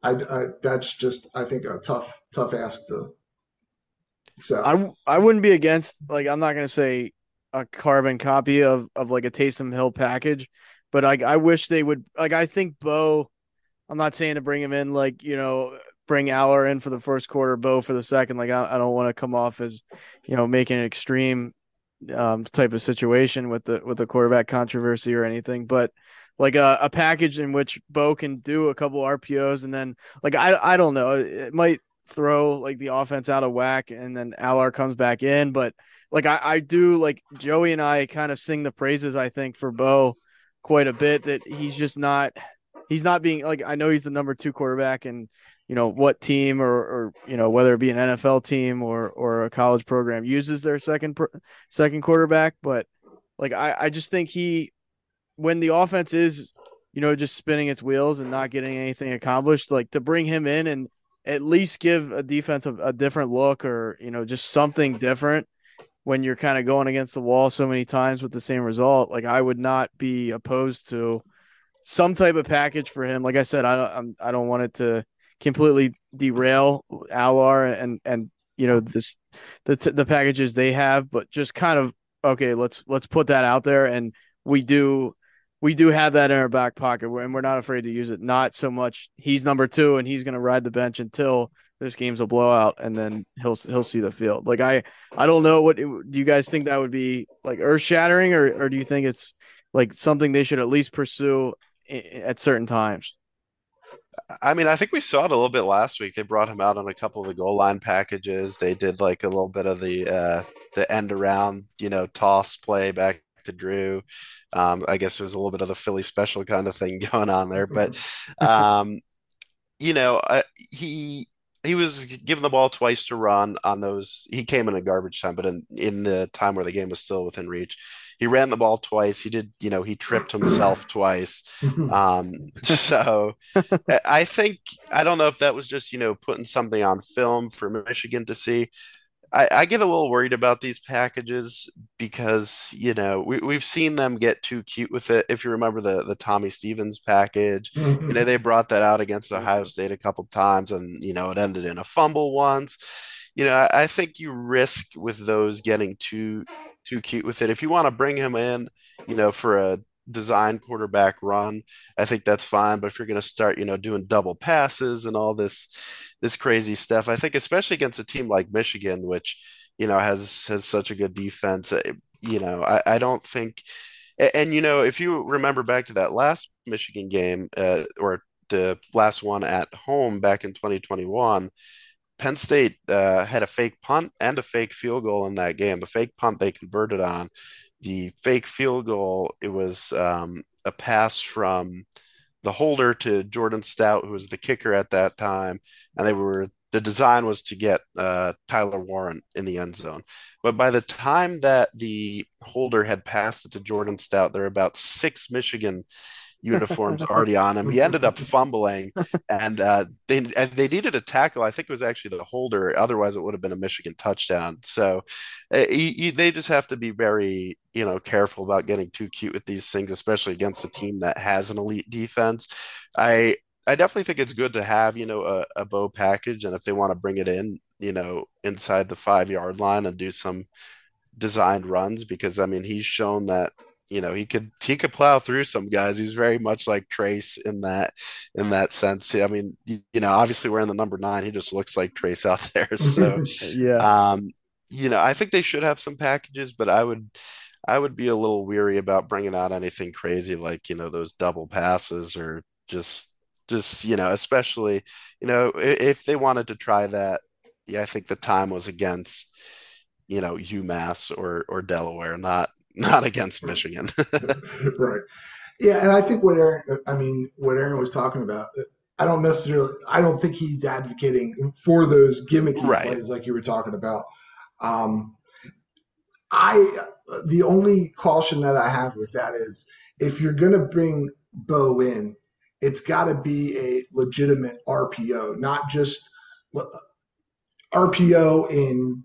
I, I that's just I think a tough tough ask to so I I wouldn't be against like I'm not gonna say a carbon copy of of like a Taysom Hill package, but I I wish they would like I think Bo. I'm not saying to bring him in like you know bring Allar in for the first quarter, Bo for the second. Like I, I don't want to come off as you know making an extreme um, type of situation with the with the quarterback controversy or anything, but like a, a package in which Bo can do a couple RPOs and then like I I don't know it might throw like the offense out of whack and then Allar comes back in. But like I, I do like Joey and I kind of sing the praises, I think, for Bo quite a bit that he's just not he's not being like I know he's the number two quarterback and you know what team or or you know whether it be an NFL team or or a college program uses their second second quarterback, but like I I just think he when the offense is you know just spinning its wheels and not getting anything accomplished, like to bring him in and at least give a defense a, a different look or you know just something different when you're kind of going against the wall so many times with the same result. Like i would not be opposed to some type of package for him. Like i said i don't I'm, i do not want it to completely derail Allar and and you know this the the packages they have but just kind of okay let's let's put that out there and we do we do have that in our back pocket and we're not afraid to use it. Not so much he's number two and he's going to ride the bench until this game's a blowout and then he'll he'll see the field. Like I I don't know what do you guys think that would be like earth shattering or or do you think it's like something they should at least pursue at certain times? I mean, I think we saw it a little bit last week. They brought him out on a couple of the goal line packages. They did like a little bit of the uh the end around, you know, toss play back to Drew. Um, I guess there's a little bit of the Philly special kind of thing [LAUGHS] going on there, but [LAUGHS] um, you know, uh, he. he was given the ball twice to run on those. He came in a garbage time, but in in the time where the game was still within reach, he ran the ball twice. He did, you know, he tripped himself twice. [LAUGHS] Um, so I think I don't know if that was just you know putting something on film for Michigan to see. I, I, get a little worried about these packages because you know we, we've seen them get too cute with it. If you remember the the Tommy Stevens package, mm-hmm. you know they brought that out against Ohio State a couple times, and you know it ended in a fumble once. You know I, I think you risk with those getting too too cute with it. If you want to bring him in, you know for a design quarterback run, I think that's fine. But if you're going to start, you know, doing double passes and all this this crazy stuff. I think especially against a team like Michigan, which you know has has such a good defense. Uh, you know, I, I don't think. And, and, you know, if you remember back to that last Michigan game, uh, or the last one at home back in 2021, Penn State uh, had a fake punt and a fake field goal in that game. The fake punt they converted on. The fake field goal, it was um, a pass from the holder to Jordan Stout, who was the kicker at that time, and they were the design was to get uh, Tyler Warren in the end zone. But by the time that the holder had passed it to Jordan Stout, there were about six Michigan uniforms [LAUGHS] already on him. He ended up fumbling, and uh, they they needed a tackle. I think it was actually the holder. Otherwise, it would have been a Michigan touchdown. So uh, they just have to be very you know careful about getting too cute with these things, especially against a team that has an elite defense. I I definitely think it's good to have you know a, a Bo package, and if they want to bring it in, you know, inside the five yard line and do some designed runs, because I mean he's shown that you know he could he could plow through some guys. He's very much like Trace in that in that sense. I mean, you, you know, obviously wearing the number nine, he just looks like Trace out there. [LAUGHS] So [LAUGHS] yeah, um, you know, I think they should have some packages, but I would I would be a little weary about bringing out anything crazy like you know those double passes or just just you know especially you know if, if they wanted to try that yeah i think the time was against you know umass or or delaware not not against Michigan. [LAUGHS] right. Yeah, and I think what Aaron, I mean, what Aaron was talking about, I don't necessarily, I don't think he's advocating for those gimmicky right. plays like you were talking about. Um, I, the only caution that I have with that is if you're going to bring Bo in, it's got to be a legitimate RPO, not just RPO in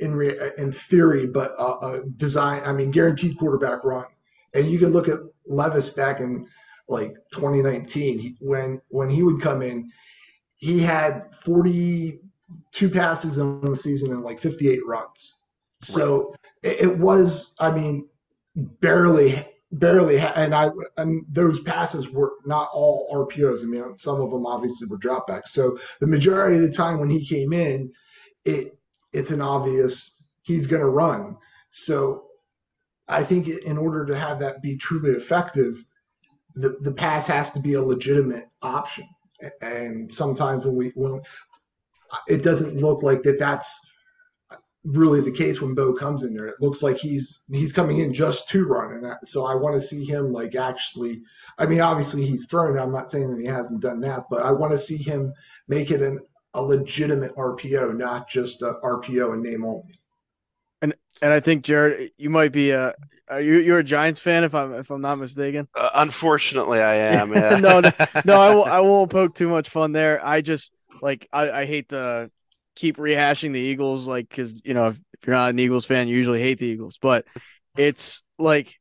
in re, uh, in theory, but a, a design. I mean, guaranteed quarterback run. And you can look at Levis back in like 2019 he, when when he would come in, he had 42 passes in the season and like 58 runs. So it, it was, I mean, barely barely and i and those passes were not all rpos i mean some of them obviously were dropbacks so the majority of the time when he came in it it's an obvious he's going to run. So I think in order to have that be truly effective, the, the pass has to be a legitimate option. And sometimes when we when it doesn't look like that that's really the case when Bo comes in there. It looks like he's he's coming in just to run, and so I want to see him like actually. I mean, obviously he's thrown. I'm not saying that he hasn't done that, but I want to see him make it an a legitimate RPO, not just a RPO and name only. And and I think Jaret, you might be a are you you're a Giants fan if I'm if I'm not mistaken. Uh, unfortunately, I am. [LAUGHS] Yeah. no, no, [LAUGHS] no, I won't, I won't poke too much fun there. I just like I, I hate to keep rehashing the Eagles, like because you know if, if you're not an Eagles fan, you usually hate the Eagles, but it's like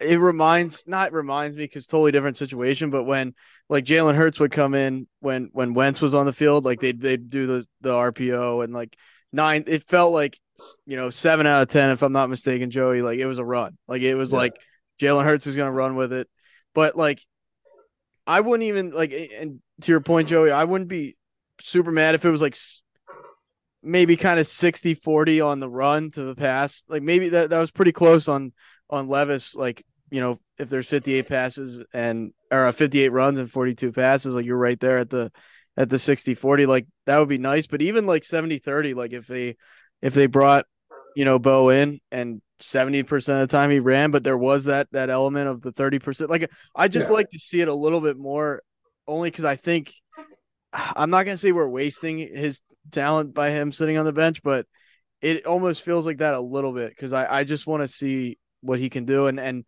it reminds not reminds me because totally different situation, but when like Jalen Hurts would come in when when Wentz was on the field, like they'd they'd do the the RPO and like nine. It felt like you know seven out of ten, if I'm not mistaken, Joey. Like it was a run. Like it was yeah. like Jalen Hurts is gonna run with it, but like I wouldn't even like. And to your point, Joey, I wouldn't be super mad if it was like maybe kind of 60 40 on the run to the pass. Like maybe that, that was pretty close on on Levis, like you know, if there's 58 passes and or uh, 58 runs and 42 passes, like you're right there at the at the 60 40, like that would be nice. But even like 70 30, like if they if they brought you know Bo in and 70% of the time he ran, but there was that that element of the 30%. Like I just yeah. like to see it a little bit more only because I think I'm not gonna say we're wasting his talent by him sitting on the bench, but it almost feels like that a little bit because I, I just want to see what he can do and and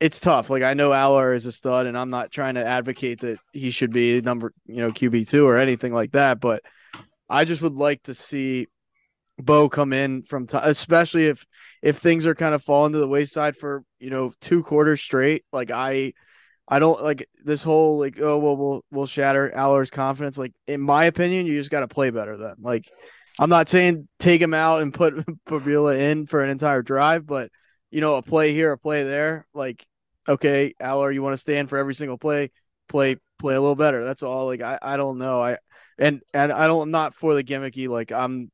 it's tough. Like I know Allar is a stud, and I'm not trying to advocate that he should be number you know QB two or anything like that, but I just would like to see Bo come in from time, especially if if things are kind of falling to the wayside for you know two quarters straight. Like I I don't like this whole like oh well we'll we'll shatter Allar's confidence. Like in my opinion, you just got to play better then. Like I'm not saying take him out and put [LAUGHS] Pribula in for an entire drive, but you know a play here, a play there. Like okay, Allar, you want to stand for every single play, play play a little better. That's all. Like I I don't know. I and and I don't I'm not for the gimmicky. Like I'm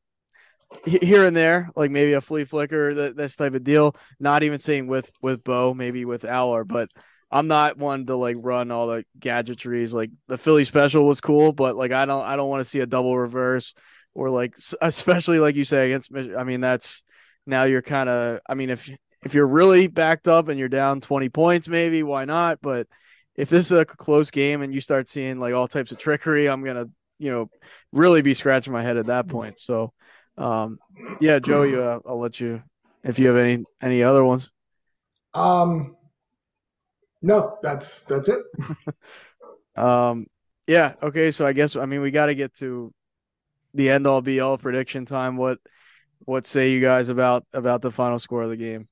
here and there, like maybe a flea flicker, that this type of deal. Not even saying with with Bo, maybe with Allar, but I'm not one to like run all the gadgetries. Like the Philly special was cool, but like I don't I don't want to see a double reverse or like especially like you say against. I mean that's now you're kind of. I mean if if you're really backed up and you're down 20 points, maybe why not? But if this is a close game and you start seeing like all types of trickery, I'm gonna you know really be scratching my head at that point. So um yeah, Joey, uh, I'll let you if you have any any other ones. Um no, that's that's it. [LAUGHS] um, yeah. Okay. So I guess I mean we got to get to the end all be all prediction time. What what say you guys about about the final score of the game?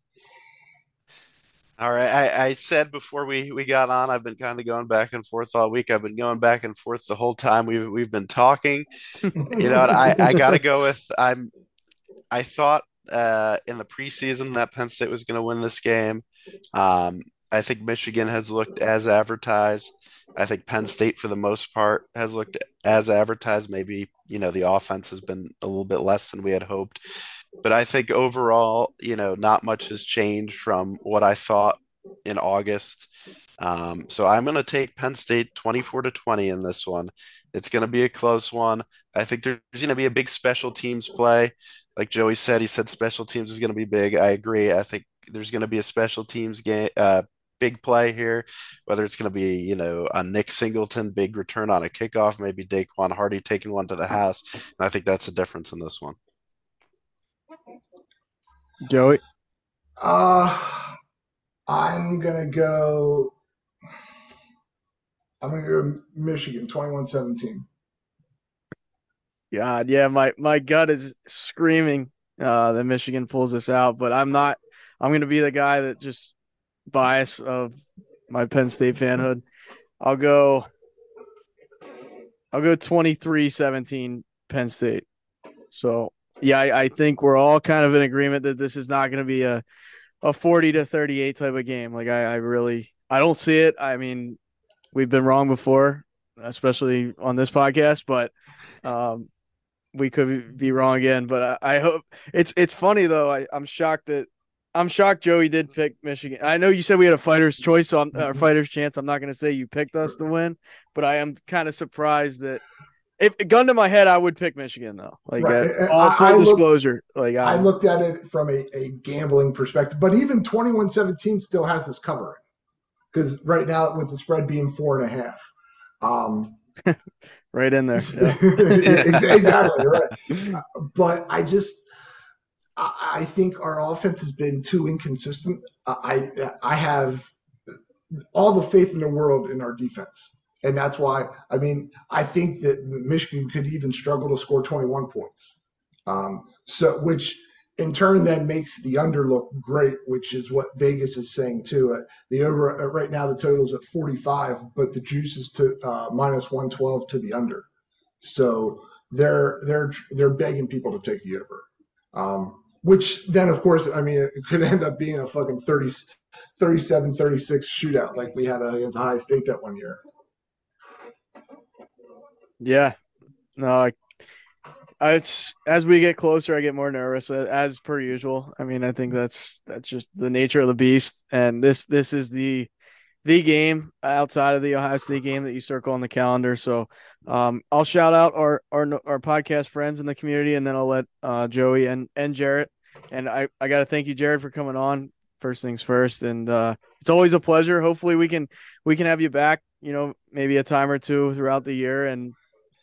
All right. I, I said before we, we got on, I've been kind of going back and forth all week. I've been going back and forth the whole time we've we've been talking. you know, I, I gotta go with I'm I thought uh, in the preseason that Penn State was gonna win this game. Um, I think Michigan has looked as advertised. I think Penn State, for the most part, has looked as advertised. Maybe, you know, the offense has been a little bit less than we had hoped. But I think overall, you know, not much has changed from what I thought in August. Um, so I'm going to take Penn State 24 to 20 in this one. It's going to be a close one. I think there's going to be a big special teams play. Like Joey said, he said special teams is going to be big. I agree. I think there's going to be a special teams game uh, big play here, whether it's going to be, you know, a Nick Singleton big return on a kickoff, maybe Daequan Hardy taking one to the house. And I think that's the difference in this one. Joey? Uh, I'm going to go. I'm going to go Michigan 21 17. God, yeah, my, my gut is screaming uh, that Michigan pulls this out, but I'm not. I'm going to be the guy that just bias of my Penn State fanhood. I'll go I'll go 23-17 Penn State. So yeah, I, I, think we're all kind of in agreement that this is not going to be a a 40 to 38 type of game. Like I, I really I don't see it. I mean, we've been wrong before, especially on this podcast, but um we could be wrong again. But I, I hope it's it's funny though. I, I'm shocked that I'm shocked Joey did pick Michigan. I know you said we had a fighter's choice, so I'm, uh, fighter's chance. I'm not going to say you picked us to win, but I am kind of surprised that if gun to my head, I would pick Michigan though. Like right. uh, all full I disclosure, looked, like I, I, looked at it from a, a gambling perspective, but even 21-17 still has this covering because right now with the spread being four and a half. Um, [LAUGHS] right in there. Yeah. [LAUGHS] exactly right. [LAUGHS] But I just I think our offense has been too inconsistent. I I have all the faith in the world in our defense, and that's why I mean I think that Michigan could even struggle to score 21 points. Um, so which in turn then makes the under look great, which is what Vegas is saying too. Uh, the over uh, right now the total is at 45, but the juice is to uh, minus 112 to the under. So they're they're they're begging people to take the over. Um, which then of course i mean it could end up being a fucking 30 37 36 shootout like we had against ohio state that one year yeah no it's as we get closer i get more nervous as per usual i mean i think that's that's just the nature of the beast and this this is the the game outside of the Ohio State game that you circle on the calendar. So um, I'll shout out our, our our podcast friends in the community, and then I'll let uh, Joey and and Jaret. And I I got to thank you, Jaret, for coming on. First things first, and uh, it's always a pleasure. Hopefully, we can we can have you back. You know, maybe a time or two throughout the year, and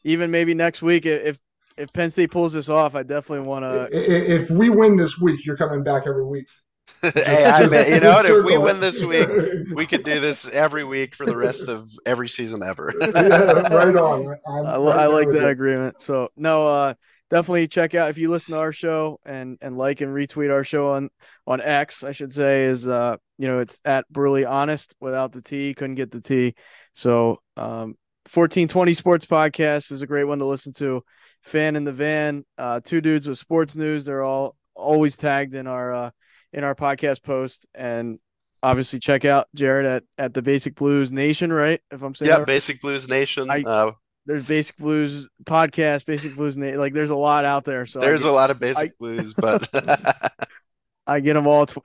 even maybe next week if if Penn State pulls this off, I definitely want to. If we win this week, you're coming back every week. [LAUGHS] hey, I bet you know what? If we win this week, we could do this every week for the rest of every season ever. [LAUGHS] yeah, right on. I'm, I, I like that agreement. So no, uh, definitely check out if you listen to our show and and like and retweet our show on on X. I should say is uh you know it's at Brutally Honest without the T. Couldn't get the T. So um, 1420 Sports Podcast is a great one to listen to. Fan in the van, uh, two dudes with sports news. They're all always tagged in our uh, in our podcast post, and obviously check out Jaret at at the Basic Blues Nation, right? If I'm saying yeah, right. Basic Blues Nation. I, uh, there's Basic Blues podcast, Basic Blues Nation. Like there's a lot out there. So there's get, a lot of Basic I, Blues, but [LAUGHS] I get them all t-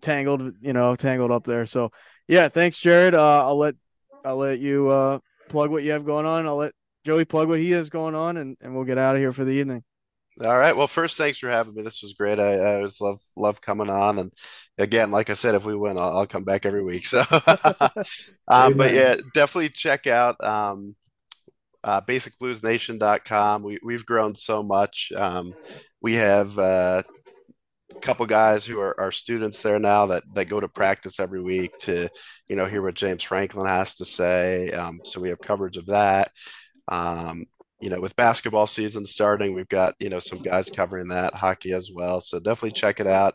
tangled, you know, tangled up there. So yeah, thanks, Jaret. Uh, I'll let I'll let you uh, plug what you have going on. I'll let Joey plug what he has going on, and, and we'll get out of here for the evening. All right. Well, first, thanks for having me. This was great. I, I always love love coming on, and again, like I said, if we win, I'll, I'll come back every week. [LAUGHS] So, [LAUGHS] um, but yeah, definitely check out um, uh, basicbluesnation.com. We we've grown so much. Um, we have uh, couple guys who are, are students there now that that go to practice every week to you know hear what James Franklin has to say. Um, so we have coverage of that. Um, you know, with basketball season starting, we've got you know some guys covering that hockey as well. So definitely check it out.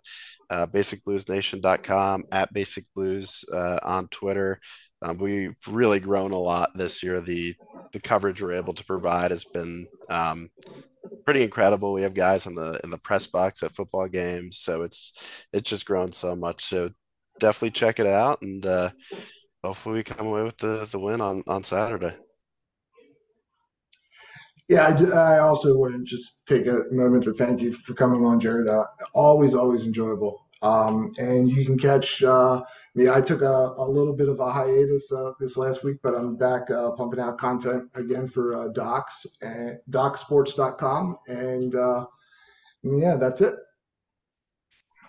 Uh, basicbluesnation.com at Basic Blues uh, on Twitter. Um, we've really grown a lot this year. The the coverage we're able to provide has been um, pretty incredible. We have guys in the in the press box at football games, so it's it's just grown so much. So definitely check it out, and uh, hopefully we come away with the the win on on Saturday. Yeah, I, I also want to just take a moment to thank you for coming on, Jaret. Uh, always, always enjoyable. Um, and you can catch uh, me. I took a, a, little bit of a hiatus uh, this last week, but I'm back uh, pumping out content again for uh, Docs and DocSports.com. And uh, yeah, that's it.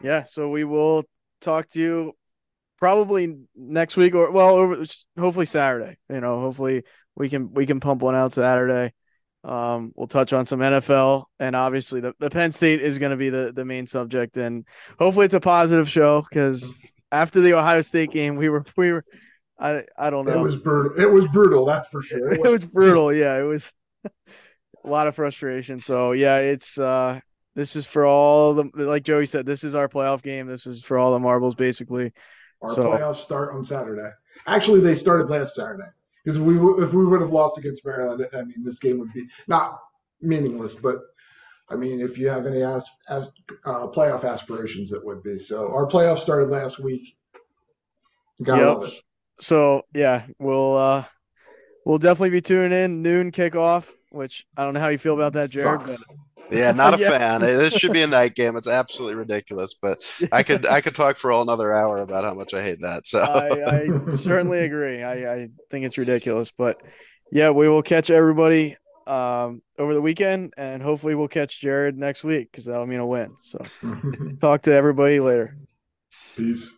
Yeah, so we will talk to you probably next week or well, over, hopefully Saturday. You know, hopefully we can we can pump one out Saturday. Um, we'll touch on some NFL, and obviously the, the Penn State is going to be the, the main subject, and hopefully it's a positive show because after the Ohio State game, we were we were I I don't know. It was brutal. It was brutal. That's for sure. [LAUGHS] It was brutal. Yeah, it was [LAUGHS] a lot of frustration. So yeah, it's uh this is for all the like Joey said. This is our playoff game. This is for all the marbles, basically. Our so, playoffs start on Saturday. Actually, they started last Saturday because we if we would have lost against Maryland, I mean, this game would be not meaningless, but I mean, if you have any as, as uh, playoff aspirations, it would be. So our playoff started last week. Got yep. So yeah, we'll uh, we'll definitely be tuning in noon kickoff. Which I don't know how you feel about that, Jaret. But yeah, not a [LAUGHS] yeah. fan. This should be a night game. It's absolutely ridiculous, but [LAUGHS] I could I could talk for all another hour about how much I hate that. So I, I [LAUGHS] certainly agree. I, I think it's ridiculous, but yeah, we will catch everybody um, over the weekend, and hopefully we'll catch Jaret next week because that'll mean a win. So talk to everybody later. Peace.